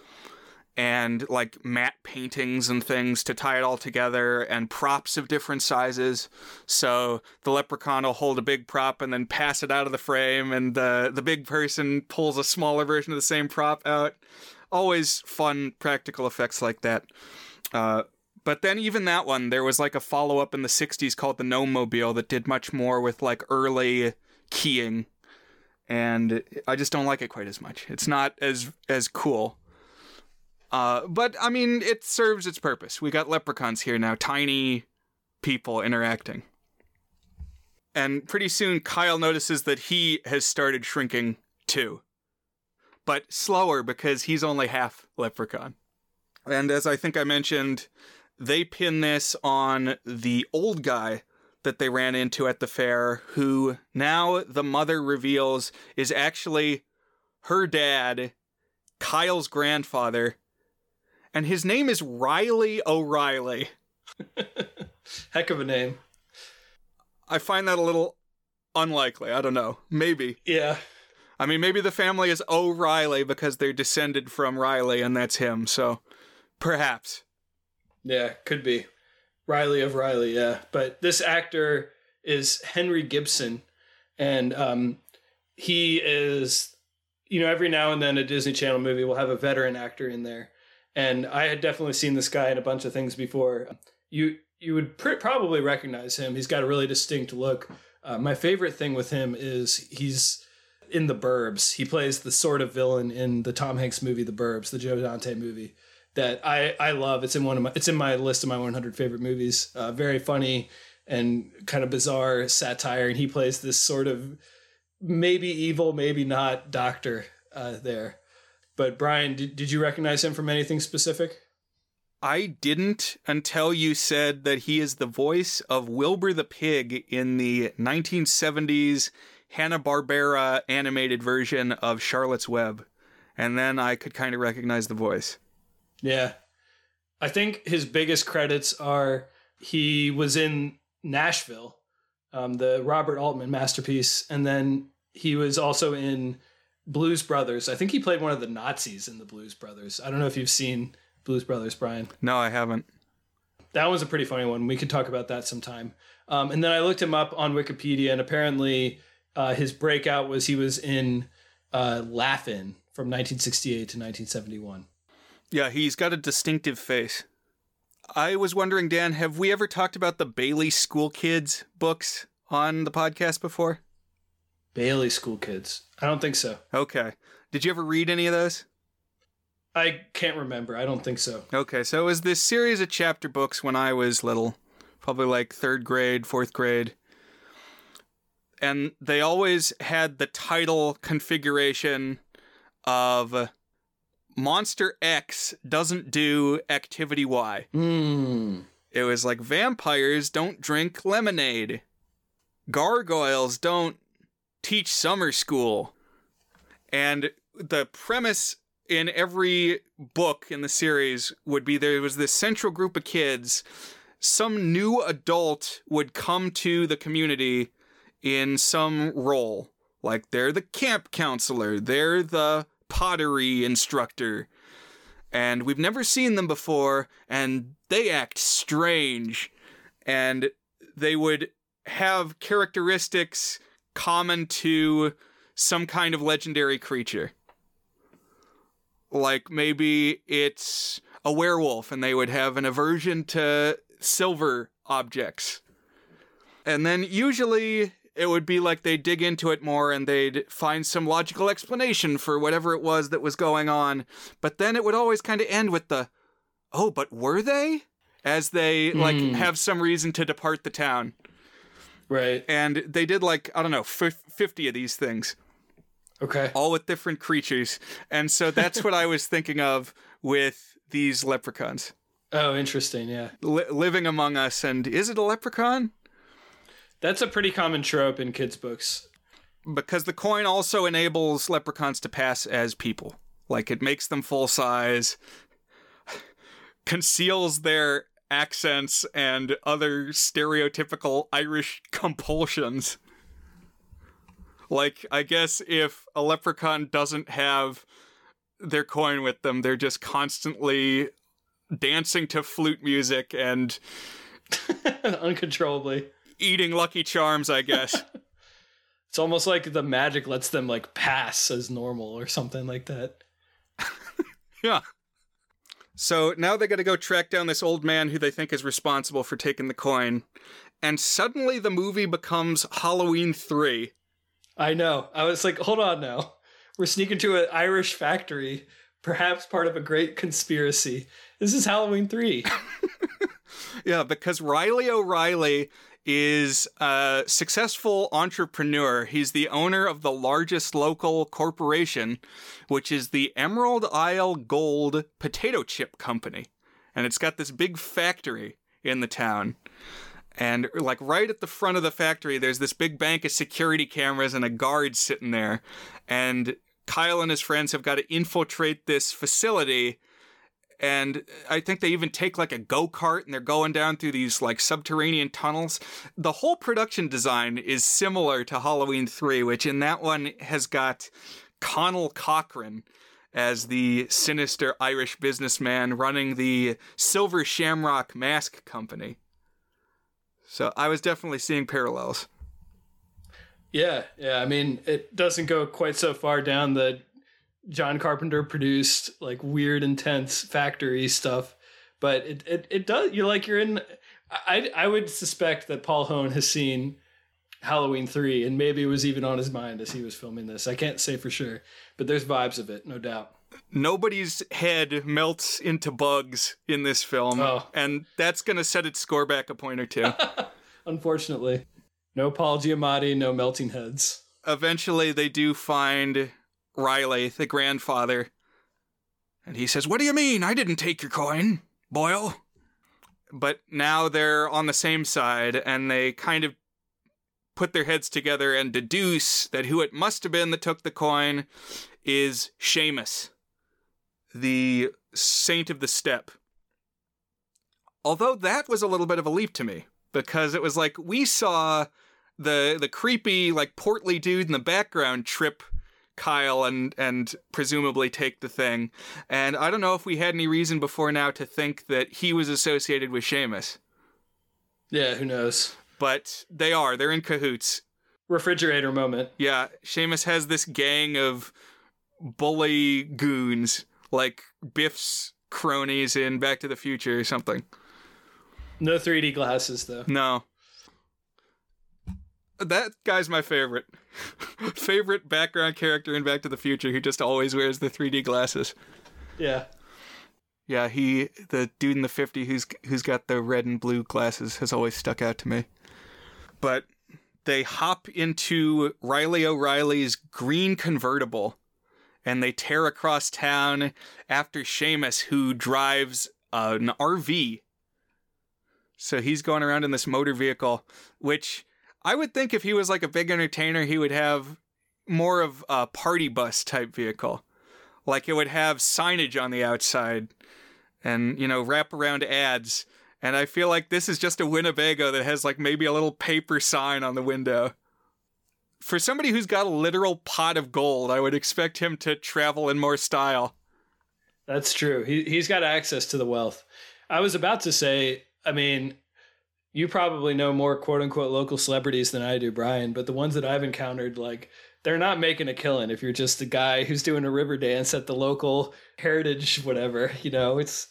and like matte paintings and things to tie it all together, and props of different sizes. So the leprechaun will hold a big prop and then pass it out of the frame, and the the big person pulls a smaller version of the same prop out always fun practical effects like that. Uh, but then even that one, there was like a follow up in the '60s called the Gnome Mobile that did much more with like early keying, and I just don't like it quite as much. It's not as as cool. Uh, but I mean, it serves its purpose. We got leprechauns here now, tiny people interacting. And pretty soon, Kyle notices that he has started shrinking too but slower because he's only half leprechaun. And as I think I mentioned, they pin this on the old guy that they ran into at the fair, who now the mother reveals is actually her dad, Kyle's grandfather, and his name is Riley O'Reilly. Heck of a name. I find that a little unlikely. I don't know. Maybe. Yeah. I mean, maybe the family is O'Reilly because they're descended from Riley, and that's him. So, perhaps. Yeah, could be. Riley of Riley, yeah. But this actor is Henry Gibson, and um, he is, you know, every now and then a Disney Channel movie will have a veteran actor in there, and I had definitely seen this guy in a bunch of things before. You you would pr- probably recognize him. He's got a really distinct look. Uh, my favorite thing with him is he's in The Burbs. He plays the sort of villain in the Tom Hanks movie The Burbs, the Joe Dante movie that I I love. It's in one of my it's in my list of my 100 favorite movies. Uh, very funny and kind of bizarre satire, and he plays this sort of maybe evil, maybe not doctor uh, there. But Brian, did, did you recognize him from anything specific? I didn't until you said that he is the voice of Wilbur the Pig in the 1970s Hanna-Barbera animated version of Charlotte's Web. And then I could kind of recognize the voice. Yeah. I think his biggest credits are he was in Nashville, um, the Robert Altman masterpiece, and then he was also in Blues Brothers. I think he played one of the Nazis in the Blues Brothers. I don't know if you've seen Blues Brothers, Brian. No, I haven't. That was a pretty funny one. We could talk about that sometime. Um, and then I looked him up on Wikipedia, and apparently uh, his breakout was he was in uh, Laugh-In from 1968 to 1971. Yeah, he's got a distinctive face. I was wondering, Dan, have we ever talked about the Bailey School Kids books on the podcast before? Bailey School Kids. I don't think so. Okay. Did you ever read any of those? I can't remember. I don't think so. Okay, so it was this series of chapter books when I was little, probably like third grade, fourth grade. And they always had the title configuration of Monster X doesn't do activity Y. Mm. It was like vampires don't drink lemonade. Gargoyles don't teach summer school. And the premise in every book in the series would be there was this central group of kids. Some new adult would come to the community in some role. Like they're the camp counselor, they're the pottery instructor. And we've never seen them before, and they act strange. And they would have characteristics common to some kind of legendary creature. Like maybe it's a werewolf and they would have an aversion to silver objects. And then usually it would be like they'd dig into it more and they'd find some logical explanation for whatever it was that was going on. But then it would always kind of end with the, oh, but were they? As they like Hmm. have some reason to depart the town. Right. And they did like, I don't know, fif- 50 of these things, Okay. all with different creatures. And so that's what I was thinking of with these leprechauns Oh, interesting. Yeah. li- living among us. And is it a leprechaun? That's a pretty common trope in kids' books. because the coin also enables leprechauns to pass as people. Like it makes them full size, conceals their accents and other stereotypical Irish compulsions. Like, I guess if a leprechaun doesn't have their coin with them, they're just constantly dancing to flute music and Uncontrollably. eating Lucky Charms, I guess. It's almost like the magic lets them like pass as normal or something like that. Yeah. So now they got to go track down this old man who they think is responsible for taking the coin. And suddenly the movie becomes Halloween 3. I know. I was like, hold on now. We're sneaking to an Irish factory, perhaps part of a great conspiracy. This is Halloween 3. Yeah, because Riley O'Reilly is a successful entrepreneur. He's the owner of the largest local corporation, which is the Emerald Isle Gold Potato Chip Company. And it's got this big factory in the town. And like right at the front of the factory, there's this big bank of security cameras and a guard sitting there. And Kyle and his friends have got to infiltrate this facility and I think they even take like a go kart and they're going down through these like subterranean tunnels. The whole production design is similar to Halloween 3, which in that one has got Conal Cochran as the sinister Irish businessman running the Silver Shamrock Mask Company. So I was definitely seeing parallels. Yeah, yeah. I mean, it doesn't go quite so far down the John Carpenter produced like weird, intense factory stuff, but it it, it does. You're like you're in. I I would suspect that Paul Hoen has seen Halloween three, and maybe it was even on his mind as he was filming this. I can't say for sure, but there's vibes of it, no doubt. Nobody's head melts into bugs in this film, Oh. and that's gonna set its score back a point or two. Unfortunately, no Paul Giamatti, no melting heads. Eventually, they do find Riley, the grandfather, and he says, "What do you mean? I didn't take your coin, Boyle." But now they're on the same side, and they kind of put their heads together and deduce that who it must have been that took the coin is Seamus, the saint of the steppe. Although that was a little bit of a leap to me because it was like we saw the the creepy like portly dude in the background trip Kyle and and presumably take the thing. And I don't know if we had any reason before now to think that he was associated with Seamus. Yeah, who knows? But they are. They're in cahoots. Refrigerator moment. Yeah, Seamus has this gang of bully goons, like Biff's cronies in Back to the Future or something. No 3D glasses though. No. That guy's my favorite. favorite background character in Back to the Future who just always wears the 3D glasses. Yeah. Yeah, he the dude in the 50 who's who's got the red and blue glasses has always stuck out to me. But they hop into Riley O'Reilly's green convertible and they tear across town after Seamus who drives an RV. So he's going around in this motor vehicle which I would think if he was like a big entertainer he would have more of a party bus type vehicle. Like it would have signage on the outside and, you know, wrap around ads. And I feel like this is just a Winnebago that has like maybe a little paper sign on the window. For somebody who's got a literal pot of gold, I would expect him to travel in more style. That's true. He he's got access to the wealth. I was about to say, I mean, you probably know more quote unquote local celebrities than I do, Brian, but the ones that I've encountered, like, they're not making a killing if you're just a guy who's doing a river dance at the local heritage whatever. You know, it's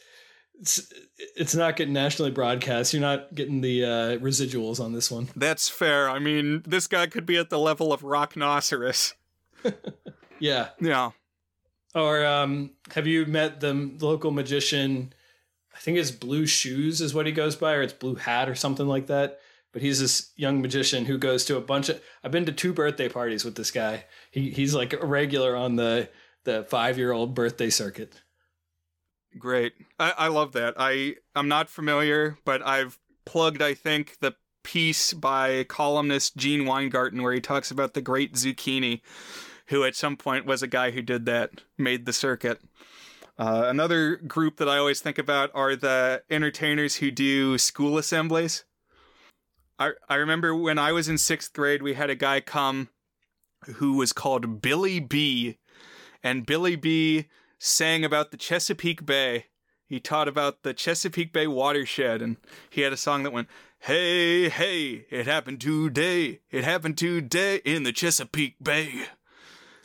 it's it's not getting nationally broadcast. You're not getting the uh, residuals on this one. That's fair. I mean, this guy could be at the level of Rocknoceros. Yeah. Yeah. Or um, have you met the local magician? I think it's Blue Shoes is what he goes by, or it's Blue Hat or something like that. But he's this young magician who goes to a bunch of. I've been to two birthday parties with this guy. He he's like a regular on the the five year old birthday circuit. Great. I, I love that. I I'm not familiar, but I've plugged I think the piece by columnist Gene Weingarten where he talks about the great zucchini, who at some point was a guy who did that, made the circuit. Uh, another group that I always think about are the entertainers who do school assemblies. I I remember when I was in sixth grade, we had a guy come who was called Billy B, and Billy B sang about the Chesapeake Bay. He taught about the Chesapeake Bay watershed, and he had a song that went, Hey, hey, it happened today. It happened today in the Chesapeake Bay.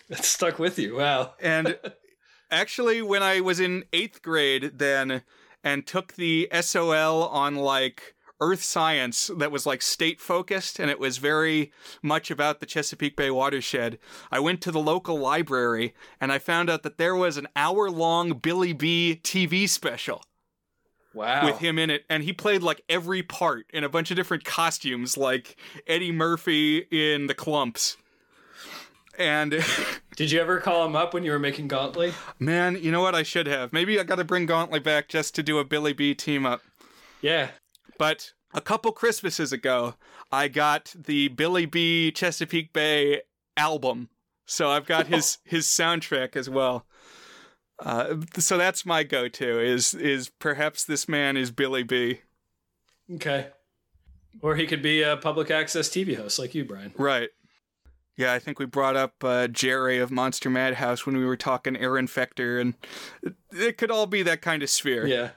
That stuck with you. Wow. And actually, when I was in eighth grade then and took the SOL on like earth science that was like state focused and it was very much about the Chesapeake Bay watershed, I went to the local library and I found out that there was an hour long Billy B TV special Wow. with him in it and he played like every part in a bunch of different costumes like Eddie Murphy in the Klumps. And Did you ever call him up when you were making Gauntlet? Man, you know what? I should have. Maybe I got to bring Gauntlet back just to do a Billy B team up. Yeah. But a couple Christmases ago, I got the Billy B Chesapeake Bay album. So I've got his his soundtrack as well. Uh, so that's my go-to. Is is perhaps this man is Billy B. Okay. Or he could be a public access TV host like you, Brian. Right. Yeah, I think we brought up uh, Jerry of Monster Madhouse when we were talking air Fecter, and it could all be that kind of sphere. Yeah.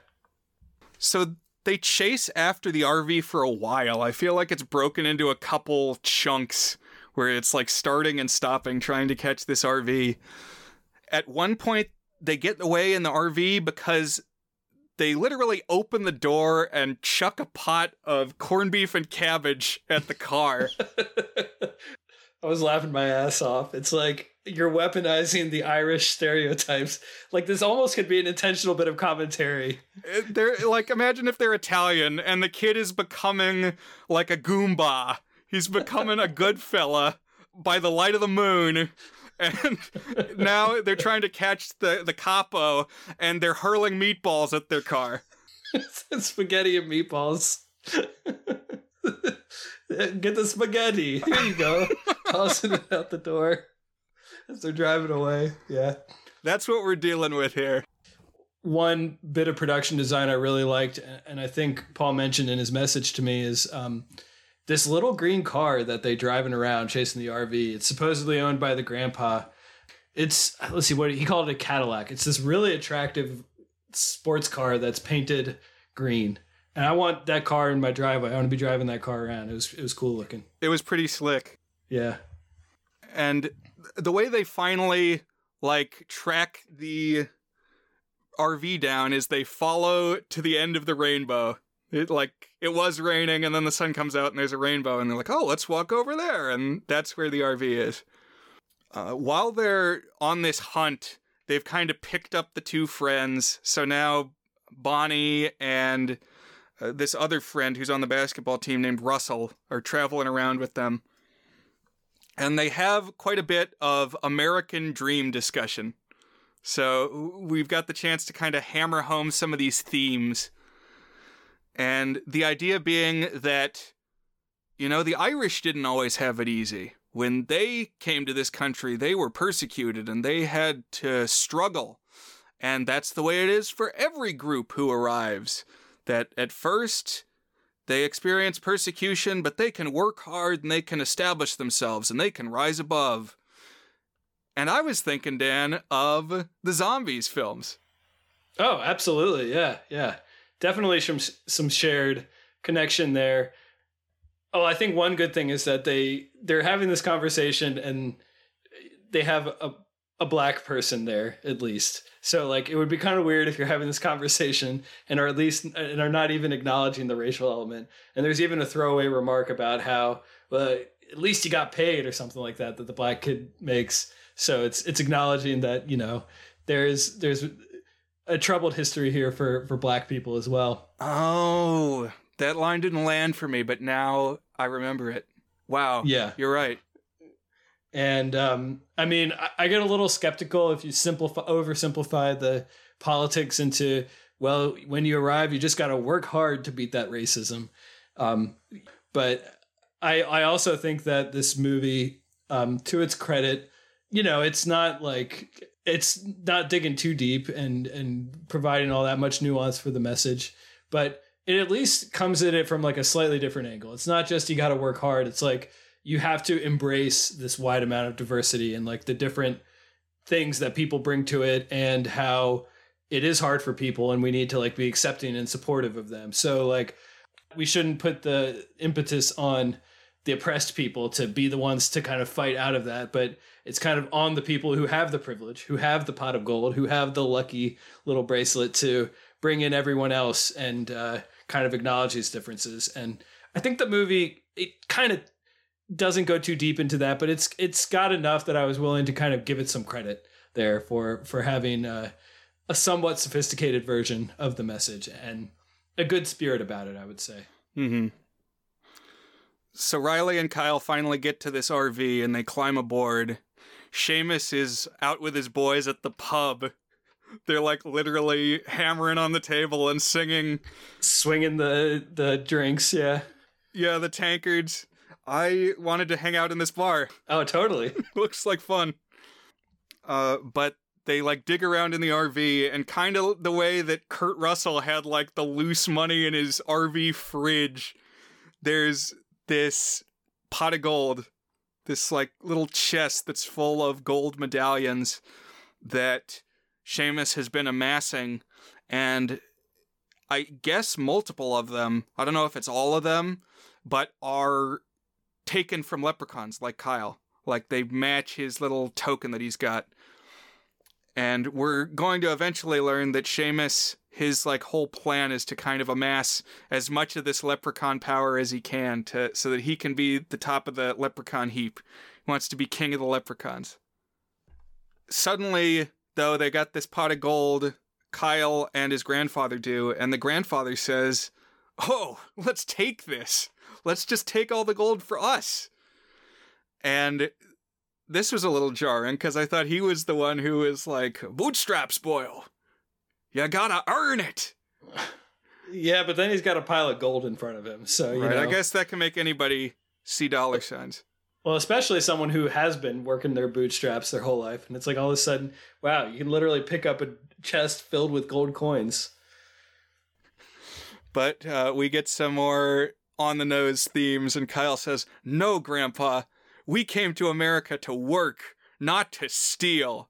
So they chase after the RV for a while. I feel like it's broken into a couple chunks where it's like starting and stopping trying to catch this RV. At one point, they get away in the RV because they literally open the door and chuck a pot of corned beef and cabbage at the car. I was laughing my ass off. It's like you're weaponizing the Irish stereotypes. Like this almost could be an intentional bit of commentary. Uh, they're like imagine if they're Italian and the kid is becoming like a goomba. He's becoming a good fella by the light of the moon. And now they're trying to catch the, the capo and they're hurling meatballs at their car. spaghetti and meatballs. Get the spaghetti. Here you go. Tossing it out the door as they're driving away. Yeah. That's what we're dealing with here. One bit of production design I really liked, and I think Paul mentioned in his message to me, is um, this little green car that they're driving around chasing the RV. It's supposedly owned by the grandpa. It's let's see what he called it a Cadillac. It's this really attractive sports car that's painted green and I want that car in my driveway. I want to be driving that car around. It was it was cool looking. It was pretty slick. Yeah. And the way they finally like track the RV down is they follow to the end of the rainbow. It like it was raining and then the sun comes out and there's a rainbow and they're like, "Oh, let's walk over there." And that's where the RV is. Uh, while they're on this hunt, they've kind of picked up the two friends. So now Bonnie and uh, this other friend who's on the basketball team named Russell are traveling around with them. And they have quite a bit of American dream discussion. So we've got the chance to kind of hammer home some of these themes. And the idea being that, you know, the Irish didn't always have it easy. When they came to this country, they were persecuted and they had to struggle. And that's the way it is for every group who arrives that at first they experience persecution, but they can work hard and they can establish themselves and they can rise above. And I was thinking, Dan, of the zombies films. Oh, absolutely. Yeah, yeah. Definitely some some shared connection there. Oh, I think one good thing is that they they're having this conversation and they have a a black person there at least. So like it would be kind of weird if you're having this conversation and are at least and are not even acknowledging the racial element. And there's even a throwaway remark about how well at least you got paid or something like that that the black kid makes. So it's it's acknowledging that, you know, there's there's a troubled history here for for black people as well. Oh, that line didn't land for me, but now I remember it. Wow. Yeah. You're right. And um, I mean, I, I, get a little skeptical if you simplify, oversimplify the politics into, well, when you arrive, you just got to work hard to beat that racism. Um, but I, I also think that this movie, um, to its credit, you know, it's not like it's not digging too deep and and providing all that much nuance for the message, but it at least comes at it from like a slightly different angle. It's not just you got to work hard. It's like you have to embrace this wide amount of diversity and like the different things that people bring to it and how it is hard for people and we need to like be accepting and supportive of them. So like we shouldn't put the impetus on the oppressed people to be the ones to kind of fight out of that, but it's kind of on the people who have the privilege, who have the pot of gold, who have the lucky little bracelet to bring in everyone else and uh, kind of acknowledge these differences. And I think the movie it kind of doesn't go too deep into that, but it's it's got enough that I was willing to kind of give it some credit there for for having a, a somewhat sophisticated version of the message and a good spirit about it. I would say. Mm-hmm. So Riley and Kyle finally get to this RV and they climb aboard. Seamus is out with his boys at the pub. They're like literally hammering on the table and singing, swinging the the drinks. Yeah. Yeah, the tankards. I wanted to hang out in this bar. Oh, totally. Looks like fun. Uh, but they like dig around in the RV and kind of the way that Kurt Russell had like the loose money in his RV fridge. There's this pot of gold, this like little chest that's full of gold medallions that Seamus has been amassing, and I guess multiple of them, I don't know if it's all of them, but are taken from leprechauns like Kyle. Like they match his little token that he's got. And we're going to eventually learn that Seamus, his like whole plan is to kind of amass as much of this leprechaun power as he can to so that he can be the top of the leprechaun heap. He wants to be king of the leprechauns. Suddenly, though, they got this pot of gold. Kyle and his grandfather do, and the grandfather says, "Oh, let's take this. Let's just take all the gold for us." And this was a little jarring because I thought he was the one who was like, "Bootstraps, boil. You gotta earn it." Yeah, but then he's got a pile of gold in front of him. So you right. know. I guess that can make anybody see dollar signs. Well, especially someone who has been working their bootstraps their whole life, and it's like all of a sudden, wow, you can literally pick up a chest filled with gold coins. But uh, we get some more on the nose themes, and Kyle says, "No, Grandpa, we came to America to work, not to steal."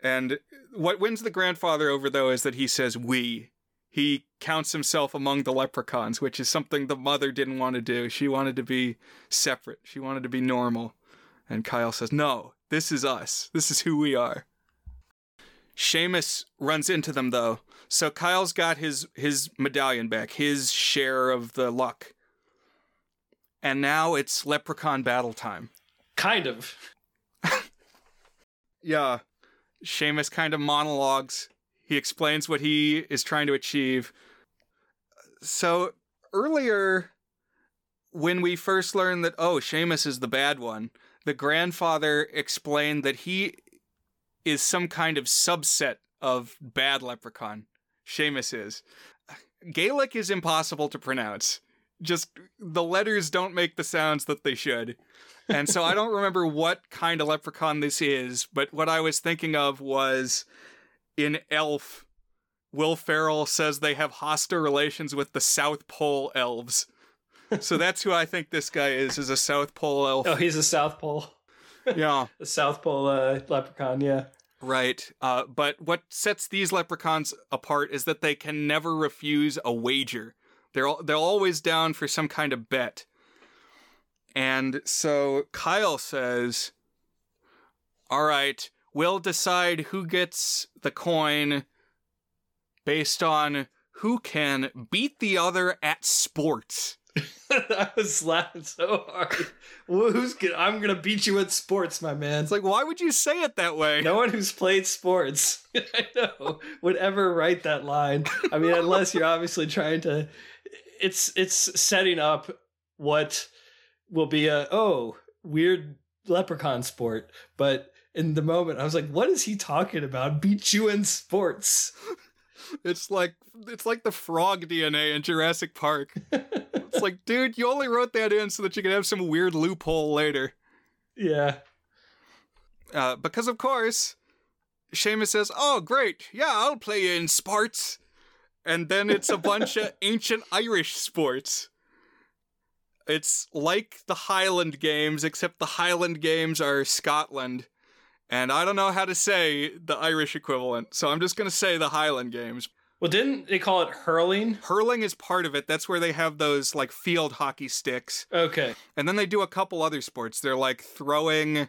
And what wins the grandfather over, though, is that he says "we." He counts himself among the leprechauns, which is something the mother didn't want to do. She wanted to be separate. She wanted to be normal. And Kyle says, "No, this is us. This is who we are." Seamus runs into them though. So Kyle's got his his medallion back, his share of the luck. And now it's leprechaun battle time. Kind of. Yeah. Seamus kind of monologues. He explains what he is trying to achieve. So earlier when we first learned that oh, Seamus is the bad one, the grandfather explained that he is some kind of subset of bad leprechaun. Seamus is. Gaelic is impossible to pronounce. Just the letters don't make the sounds that they should. And so I don't remember what kind of leprechaun this is, but what I was thinking of was in Elf, Will Ferrell says they have hostile relations with the South Pole elves. So that's who I think this guy is, is a South Pole elf. Oh, he's a South Pole. Yeah. A South Pole uh, leprechaun, yeah. Right. Uh, but what sets these leprechauns apart is that they can never refuse a wager. They're they're always down for some kind of bet. And so Kyle says, "All right, we'll decide who gets the coin based on who can beat the other at sports." I was laughing so hard. Well, who's gonna, I'm gonna beat you at sports, my man. It's like, why would you say it that way? no one who's played sports, I know, would ever write that line. I mean, unless you're obviously trying to. It's it's setting up what will be a oh weird leprechaun sport, but in the moment I was like, what is he talking about? Beat you in sports. It's like it's like the frog DNA in Jurassic Park. It's like, dude, you only wrote that in so that you could have some weird loophole later. Yeah. Uh, because of course, Seamus says, "Oh, great, yeah, I'll play you in sports," and then it's a bunch of ancient Irish sports. It's like the Highland Games, except the Highland Games are Scotland, and I don't know how to say the Irish equivalent, so I'm just gonna say the Highland Games. Well, didn't they call it hurling? Hurling is part of it. That's where they have those like field hockey sticks. Okay. And then they do a couple other sports. They're like throwing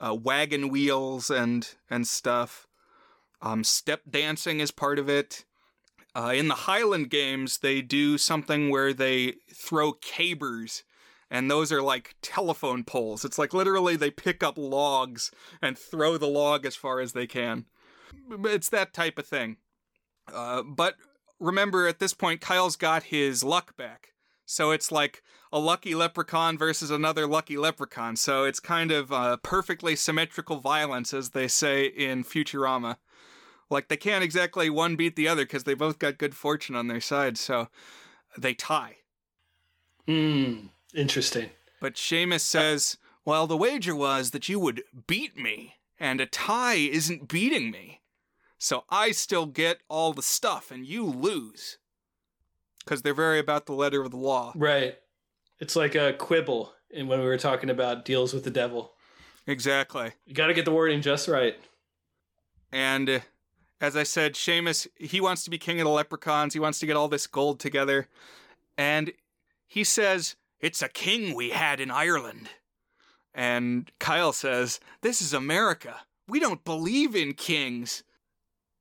uh, wagon wheels and and stuff. Um, step dancing is part of it. Uh, in the Highland Games, they do something where they throw cabers, and those are like telephone poles. It's like literally they pick up logs and throw the log as far as they can. It's that type of thing. Uh, but remember, at this point, Kyle's got his luck back. So it's like a lucky leprechaun versus another lucky leprechaun. So it's kind of uh, perfectly symmetrical violence, as they say in Futurama. Like they can't exactly one beat the other because they both got good fortune on their side. So they tie. Hmm. Interesting. But Seamus says, well, the wager was that you would beat me. and a tie isn't beating me. So I still get all the stuff and you lose. Because they're very about the letter of the law. Right. It's like a quibble in when we were talking about deals with the devil. Exactly. You got to get the wording just right. And uh, as I said, Seamus, he wants to be king of the leprechauns. He wants to get all this gold together. And he says, It's a king we had in Ireland. And Kyle says, This is America. We don't believe in kings.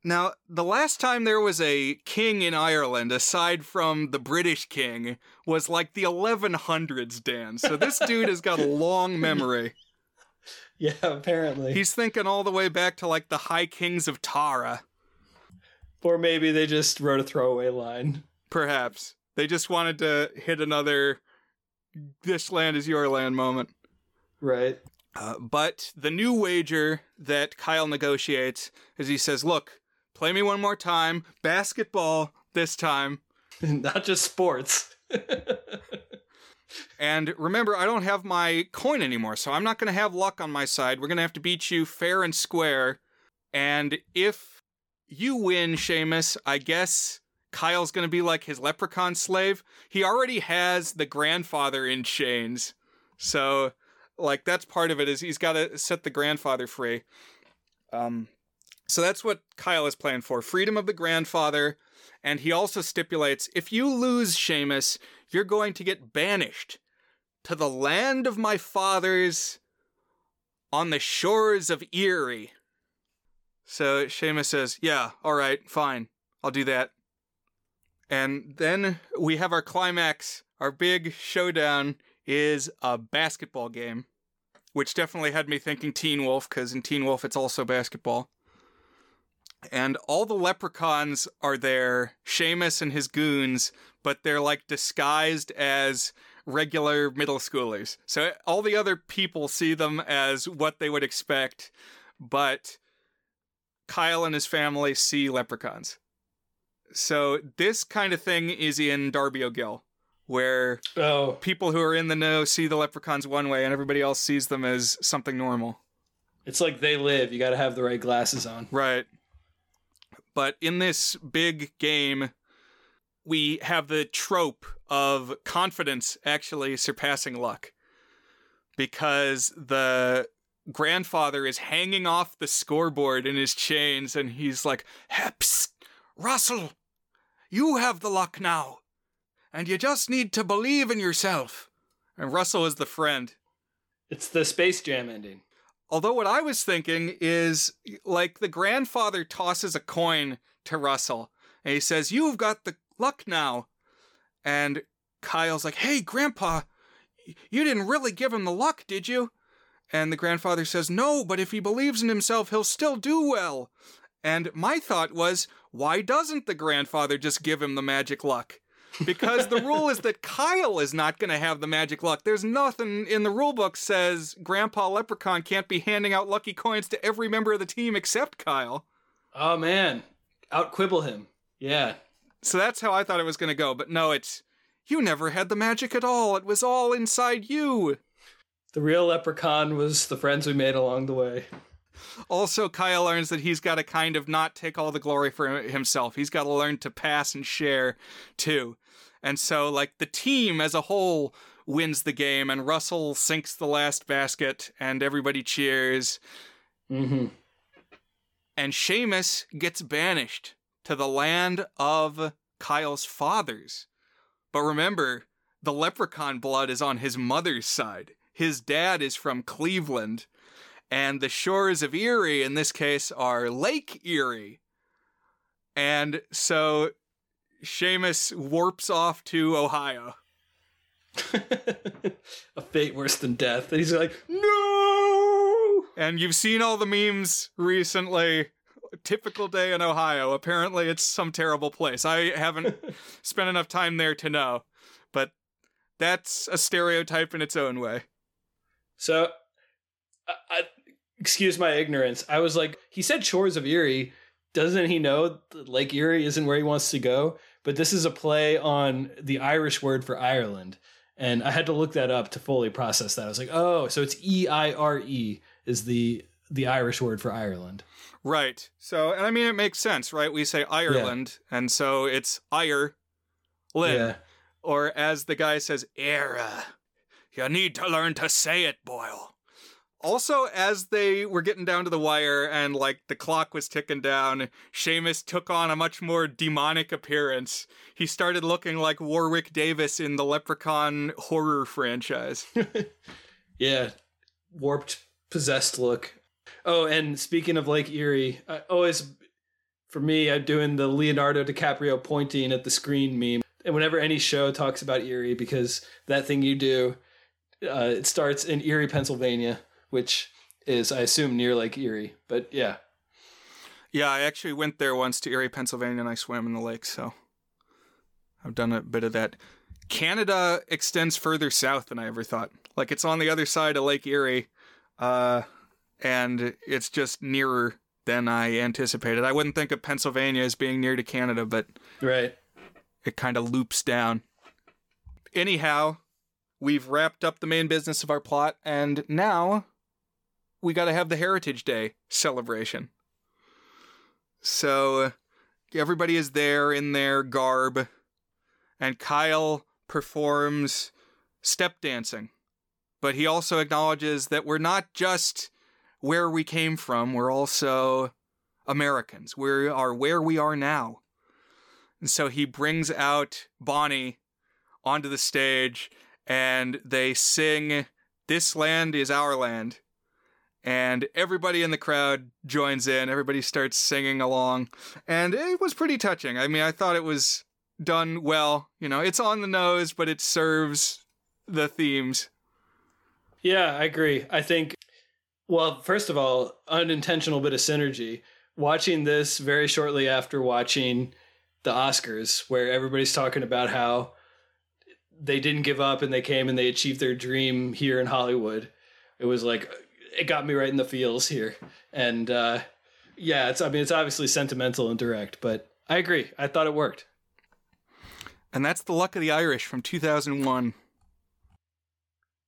Now, the last time there was a king in Ireland, aside from the British king, was like the 1100s, Dan. So this dude has got a long memory. Yeah, apparently. He's thinking all the way back to like the High Kings of Tara. or maybe they just wrote a throwaway line. Perhaps. They just wanted to hit another this land is your land moment. Right. Uh, but the new wager that Kyle negotiates is he says, Look, play me one more time, basketball this time. Not just sports. And remember, I don't have my coin anymore, so I'm not going to have luck on my side. We're going to have to beat you fair and square. And if you win, Seamus, I guess Kyle's going to be like his leprechaun slave. He already has the grandfather in chains. So, like, that's part of it is he's got to set the grandfather free. Um, so that's what Kyle is playing for freedom of the grandfather. And he also stipulates if you lose, Seamus, you're going to get banished to the land of my fathers on the shores of Erie. So Seamus says, Yeah, all right, fine, I'll do that. And then we have our climax. Our big showdown is a basketball game, which definitely had me thinking Teen Wolf, because in Teen Wolf it's also basketball. And all the leprechauns are there, Seamus and his goons, but they're like disguised as regular middle schoolers. So all the other people see them as what they would expect, but Kyle and his family see leprechauns. So this kind of thing is in Darby O'Gill, where Oh, people who are in the know see the leprechauns one way and everybody else sees them as something normal. it's like they live. You got to have the right glasses on. Right. But in this big game, we have the trope of confidence actually surpassing luck. Because the grandfather is hanging off the scoreboard in his chains and he's like, Heps, Russell, you have the luck now. And you just need to believe in yourself. And Russell is the friend. It's the Space Jam ending. Although what I was thinking is like the grandfather tosses a coin to Russell and he says, You've got the luck now. And Kyle's like, Hey, Grandpa, you didn't really give him the luck, did you? And the grandfather says, No, but if he believes in himself, he'll still do well. And my thought was, Why doesn't the grandfather just give him the magic luck? because the rule is that Kyle is not going to have the magic luck. There's nothing in the rule book says Grandpa Leprechaun can't be handing out lucky coins to every member of the team except Kyle. Oh man, out quibble him. Yeah. So that's how I thought it was going to go. But no, it's you never had the magic at all. It was all inside you. The real leprechaun was the friends we made along the way. Also, Kyle learns that he's got to kind of not take all the glory for himself. He's got to learn to pass and share too. And so, like, the team as a whole wins the game, and Russell sinks the last basket, and everybody cheers. Mm-hmm. And Seamus gets banished to the land of Kyle's fathers. But remember, the leprechaun blood is on his mother's side. His dad is from Cleveland. And the shores of Erie, in this case, are Lake Erie. And so Seamus warps off to Ohio. a fate worse than death. And he's like, no. And you've seen all the memes recently. Typical day in Ohio. Apparently, it's some terrible place. I haven't spent enough time there to know. But that's a stereotype in its own way. So, I, I, excuse my ignorance. I was like, he said shores of Erie. Doesn't he know that Lake Erie isn't where he wants to go? But this is a play on the Irish word for Ireland. And I had to look that up to fully process that. I was like, oh, so it's E I R E is the the Irish word for Ireland. Right. So, and I mean, it makes sense, right? We say Ireland, and so it's Ire, Lynn. Yeah. Or as the guy says, era. You need to learn to say it, Boyle. Also, as they were getting down to the wire and like the clock was ticking down, Seamus took on a much more demonic appearance. He started looking like Warwick Davis in the Leprechaun horror franchise. Yeah. Warped, possessed look. Oh, and speaking of Lake Erie, I always, for me, I'm doing the Leonardo DiCaprio pointing at the screen meme. And whenever any show talks about Erie, because that thing you do, uh, it starts in Erie, Pennsylvania, which is, I assume, near Lake Erie. But yeah. Yeah, I actually went there once to Erie, Pennsylvania, and I swam in the lake, so I've done a bit of that. Canada extends further south than I ever thought. Like it's on the other side of Lake Erie, uh, and it's just nearer than I anticipated. I wouldn't think of Pennsylvania as being near to Canada, but Right. it kind of loops down. Anyhow, we've wrapped up the main business of our plot, and now we got to have the Heritage Day celebration. So uh, everybody is there in their garb, and Kyle performs step dancing. But he also acknowledges that we're not just where we came from, we're also Americans. We are where we are now. And so he brings out Bonnie onto the stage and they sing This Land is Our Land. And everybody in the crowd joins in. Everybody starts singing along. And it was pretty touching. I mean, I thought it was done well. You know, it's on the nose, but it serves the themes. Yeah, I agree. I think, well, first of all, unintentional bit of synergy. Watching this very shortly after watching the Oscars, where everybody's talking about how they didn't give up and they came and they achieved their dream here in Hollywood. It was like, it got me right in the feels here. And uh, yeah, it's, I mean, it's obviously sentimental and direct, but I agree. I thought it worked. And that's The Luck of the Irish from 2001.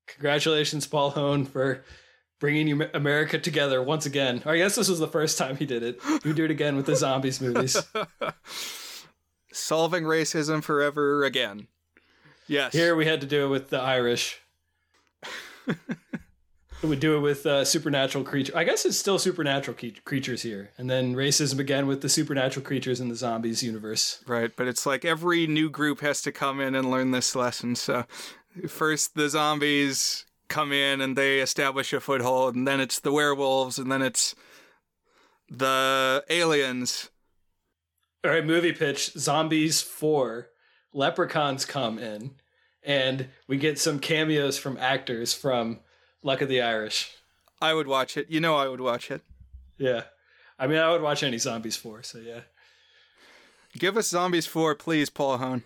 Congratulations, Paul Hoen, for bringing you America together once again. I guess this was the first time he did it. You do it again with the zombies movies. Solving racism forever again. Yes. Here we had to do it with the Irish. we would do it with uh, supernatural creature. I guess it's still supernatural ke- creatures here, and then racism again with the supernatural creatures in the zombies universe. Right, but it's like every new group has to come in and learn this lesson. So first the zombies come in and they establish a foothold, and then it's the werewolves, and then it's the aliens. All right, movie pitch: Zombies Four. Leprechauns come in, and we get some cameos from actors from Luck of the Irish. I would watch it. You know I would watch it. Yeah, I mean, I would watch any Zombies Four. So yeah. Give us Zombies 4, please, Paul Hoen.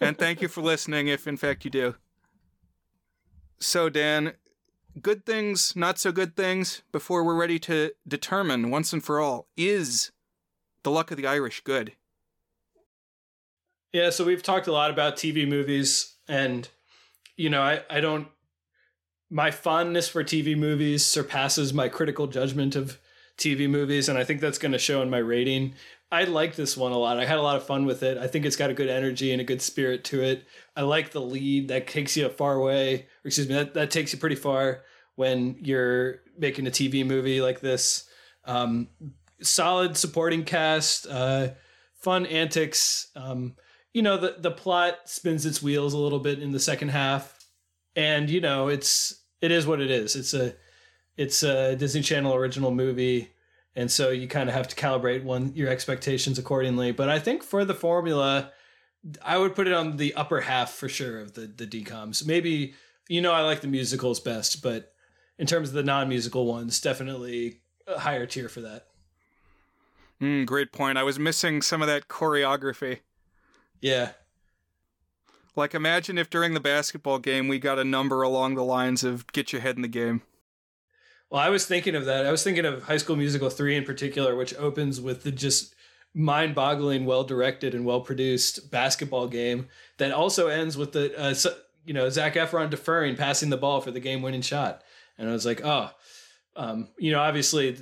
And thank you for listening, if in fact you do. So, Dan, good things, not so good things, before we're ready to determine once and for all is the luck of the Irish good? Yeah, so we've talked a lot about TV movies, and you know, I, I don't my fondness for TV movies surpasses my critical judgment of TV movies, and I think that's going to show in my rating. I like this one a lot. I had a lot of fun with it. I think it's got a good energy and a good spirit to it. I like the lead that takes you far way, or excuse me, that, that takes you pretty far when you're making a TV movie like this. Um, solid supporting cast, uh, fun antics. Um, you know, the, the plot spins its wheels a little bit in the second half. And, you know, it's it is what it is. It's a it's a Disney Channel original movie and so you kind of have to calibrate one your expectations accordingly. But I think for the formula, I would put it on the upper half for sure of the the DComs. Maybe you know I like the musicals best, but in terms of the non musical ones, definitely a higher tier for that. Mm, great point. I was missing some of that choreography. Yeah. Like, imagine if during the basketball game we got a number along the lines of "Get your head in the game." Well, I was thinking of that. I was thinking of High School Musical 3 in particular, which opens with the just mind boggling, well directed, and well produced basketball game that also ends with the, uh, you know, Zac Efron deferring, passing the ball for the game winning shot. And I was like, oh, Um, you know, obviously,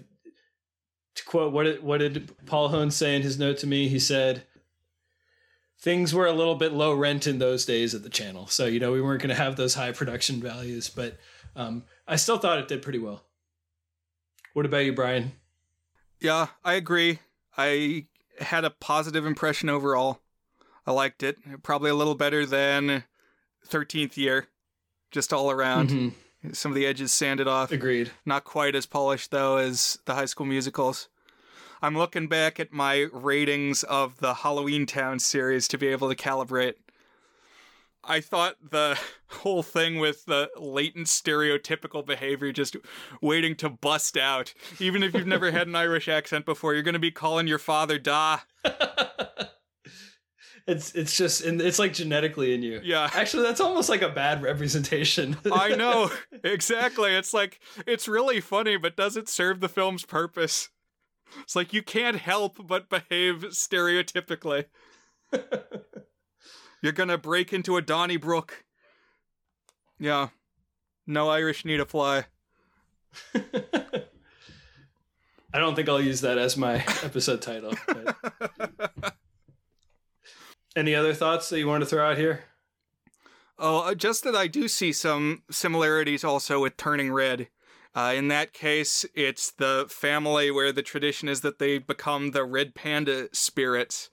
to quote what did, what did Paul Hoen say in his note to me? He said things were a little bit low rent in those days at the channel, so you know we weren't going to have those high production values, but um, I still thought it did pretty well. What about you, Brian? Yeah, I agree. I had a positive impression overall. I liked it. Probably a little better than 13th year, just all around. Mm-hmm. Some of the edges sanded off. Agreed. Not quite as polished, though, as the high school musicals. I'm looking back at my ratings of the Halloweentown series to be able to calibrate. I thought the whole thing with the latent stereotypical behavior just waiting to bust out. Even if you've never had an Irish accent before, you're going to be calling your father Da. it's it's just it's like genetically in you. Yeah. Actually, that's almost like a bad representation. I know. Exactly. It's like it's really funny but does it serve the film's purpose? It's like you can't help but behave stereotypically. You're gonna break into a Donnybrook. Yeah. No Irish need a fly. I don't think I'll use that as my episode title. But. Any other thoughts that you want to throw out here? Oh, uh, just that I do see some similarities also with Turning Red. Uh, in that case, it's the family where the tradition is that they become the red panda spirits.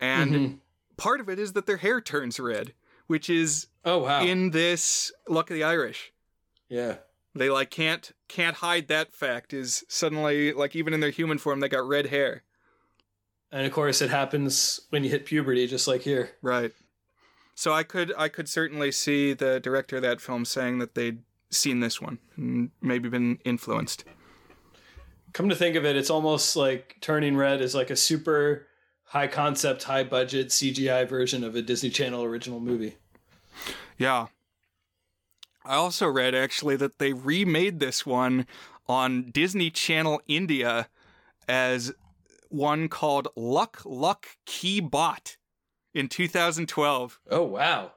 And mm-hmm. part of it is that their hair turns red, which is oh wow in this Luck of the Irish. Yeah. They like can't can't hide that fact is suddenly like even in their human form they got red hair. And of course it happens when you hit puberty just like here. Right. So I could I could certainly see the director of that film saying that they'd seen this one and maybe been influenced. Come to think of it, it's almost like Turning Red is like a super high concept, high budget CGI version of a Disney Channel original movie. Yeah. I also read actually that they remade this one on Disney Channel India as one called Luck Luck Ki Baat in 2012. Oh wow.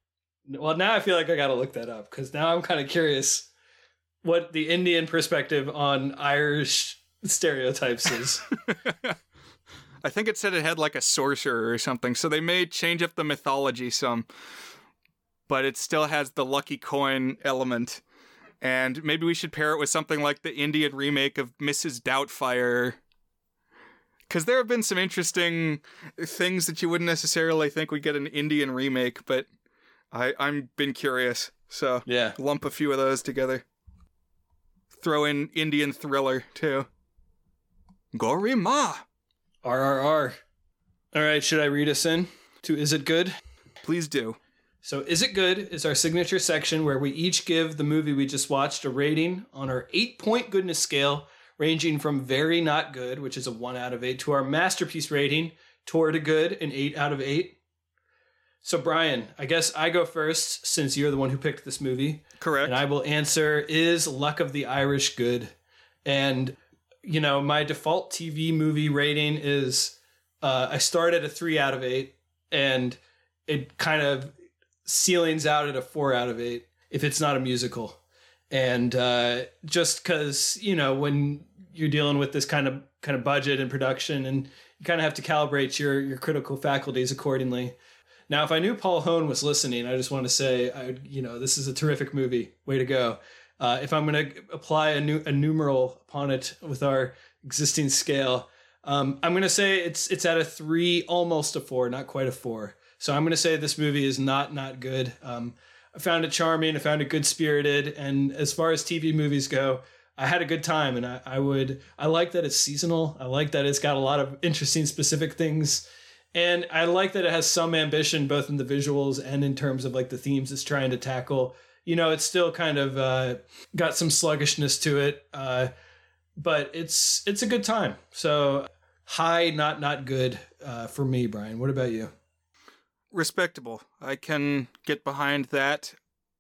Well, now I feel like I got to look that up cuz now I'm kind of curious what the Indian perspective on Irish stereotypes is. I think it said it had like a sorcerer or something, so they may change up the mythology some but it still has the lucky coin element. And maybe we should pair it with something like the Indian remake of Mrs. Doubtfire. Because there have been some interesting things that you wouldn't necessarily think would get an Indian remake, but I, I'm been curious. So yeah, lump a few of those together. Throw in Indian thriller too. Gorima. RRR. All right, should I read us in to Is It Good? Please do. So, Is It Good is our signature section where we each give the movie we just watched a rating on our eight point goodness scale, ranging from very not good, which is a one out of eight, to our masterpiece rating, toward a good, an eight out of eight. So, Brian, I guess I go first since you're the one who picked this movie. Correct. And I will answer Is Luck of the Irish good? And, you know, my default TV movie rating is uh, I start at a three out of eight, and it kind of ceilings out at a four out of eight if it's not a musical. And uh, just because you know when you're dealing with this kind of kind of budget and production, and you kind of have to calibrate your your critical faculties accordingly. Now, if I knew Paul Hoen was listening, I just want to say, I you know, this is a terrific movie. Way to go! Uh, if I'm going to apply a, new, a numeral upon it with our existing scale, um, I'm going to say it's it's at a three, almost a four, not quite a four. So I'm going to say this movie is not not good. Um, I found it charming. I found it good spirited. And as far as TV movies go, I had a good time. And I, I would I like that it's seasonal. I like that it's got a lot of interesting specific things. And I like that it has some ambition both in the visuals and in terms of like the themes it's trying to tackle. You know, it's still kind of uh, got some sluggishness to it, uh, but it's it's a good time. So high, not not good uh, for me, Brian. What about you? respectable. I can get behind that.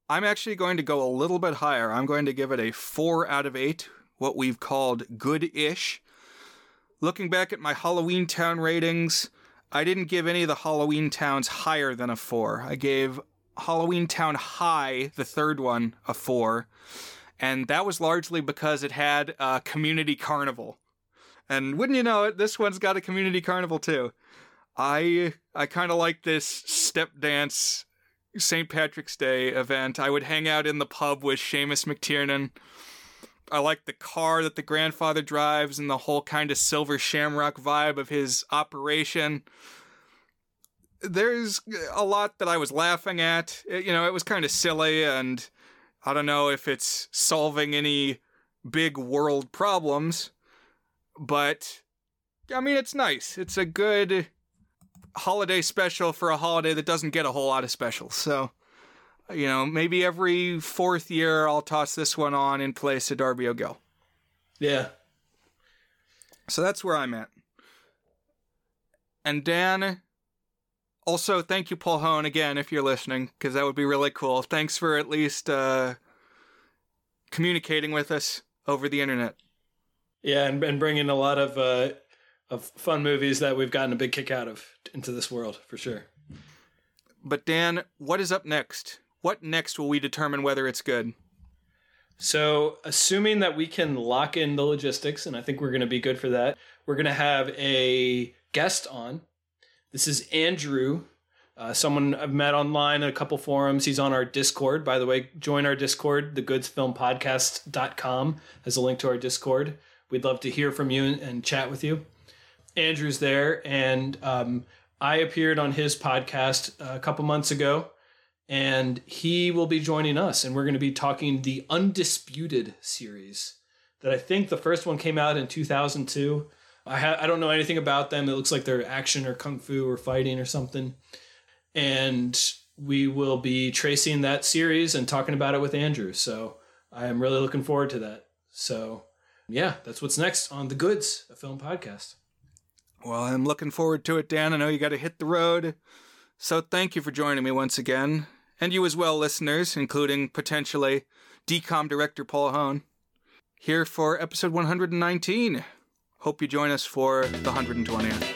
I'm actually going to go a little bit higher. I'm going to give it a 4 out of 8, what we've called good ish. Looking back at my Halloweentown ratings, I didn't give any of the Halloweentowns higher than a 4. I gave Halloweentown High, the third one, a 4. and that was largely because it had a community carnival. And wouldn't you know it, this one's got a community carnival too. I I kind of like this step dance St. Patrick's Day event. I would hang out in the pub with Seamus McTiernan. I like the car that the grandfather drives and the whole kind of silver shamrock vibe of his operation. There's a lot that I was laughing at. You know, it was kind of silly, and I don't know if it's solving any big world problems, but I mean, it's nice. It's a good holiday special for a holiday that doesn't get a whole lot of specials. So, you know, maybe every fourth year I'll toss this one on in place of Darby O'Gill. Yeah. So that's where I'm at. And Dan, also thank you, Paul Hoen, again, if you're listening, because that would be really cool. Thanks for at least uh, communicating with us over the internet. Yeah, and, and bringing a lot of uh, of fun movies that we've gotten a big kick out of into this world for sure. But Dan, what is up next? What next will we determine whether it's good? So, assuming that we can lock in the logistics, and I think we're going to be good for that, we're going to have a guest on. This is Andrew, uh, someone I've met online in a couple forums. He's on our Discord. By the way, join our Discord, thegoodsfilmpodcast.com has a link to our Discord. We'd love to hear from you and, and chat with you. Andrew's there, and um, I appeared on his podcast a couple months ago, and he will be joining us, and we're going to be talking the Undisputed series. That I think the first one came out in 2002. I ha- I don't know anything about them. It looks like they're action or kung fu or fighting or something, and we will be tracing that series and talking about it with Andrew. So I am really looking forward to that. So yeah, that's what's next on the Goods, a film podcast. Well, I'm looking forward to it, Dan. I know you got to hit the road. So thank you for joining me once again. And you as well, listeners, including potentially DCOM director Paul Hoen, here for episode 119. Hope you join us for the 120th.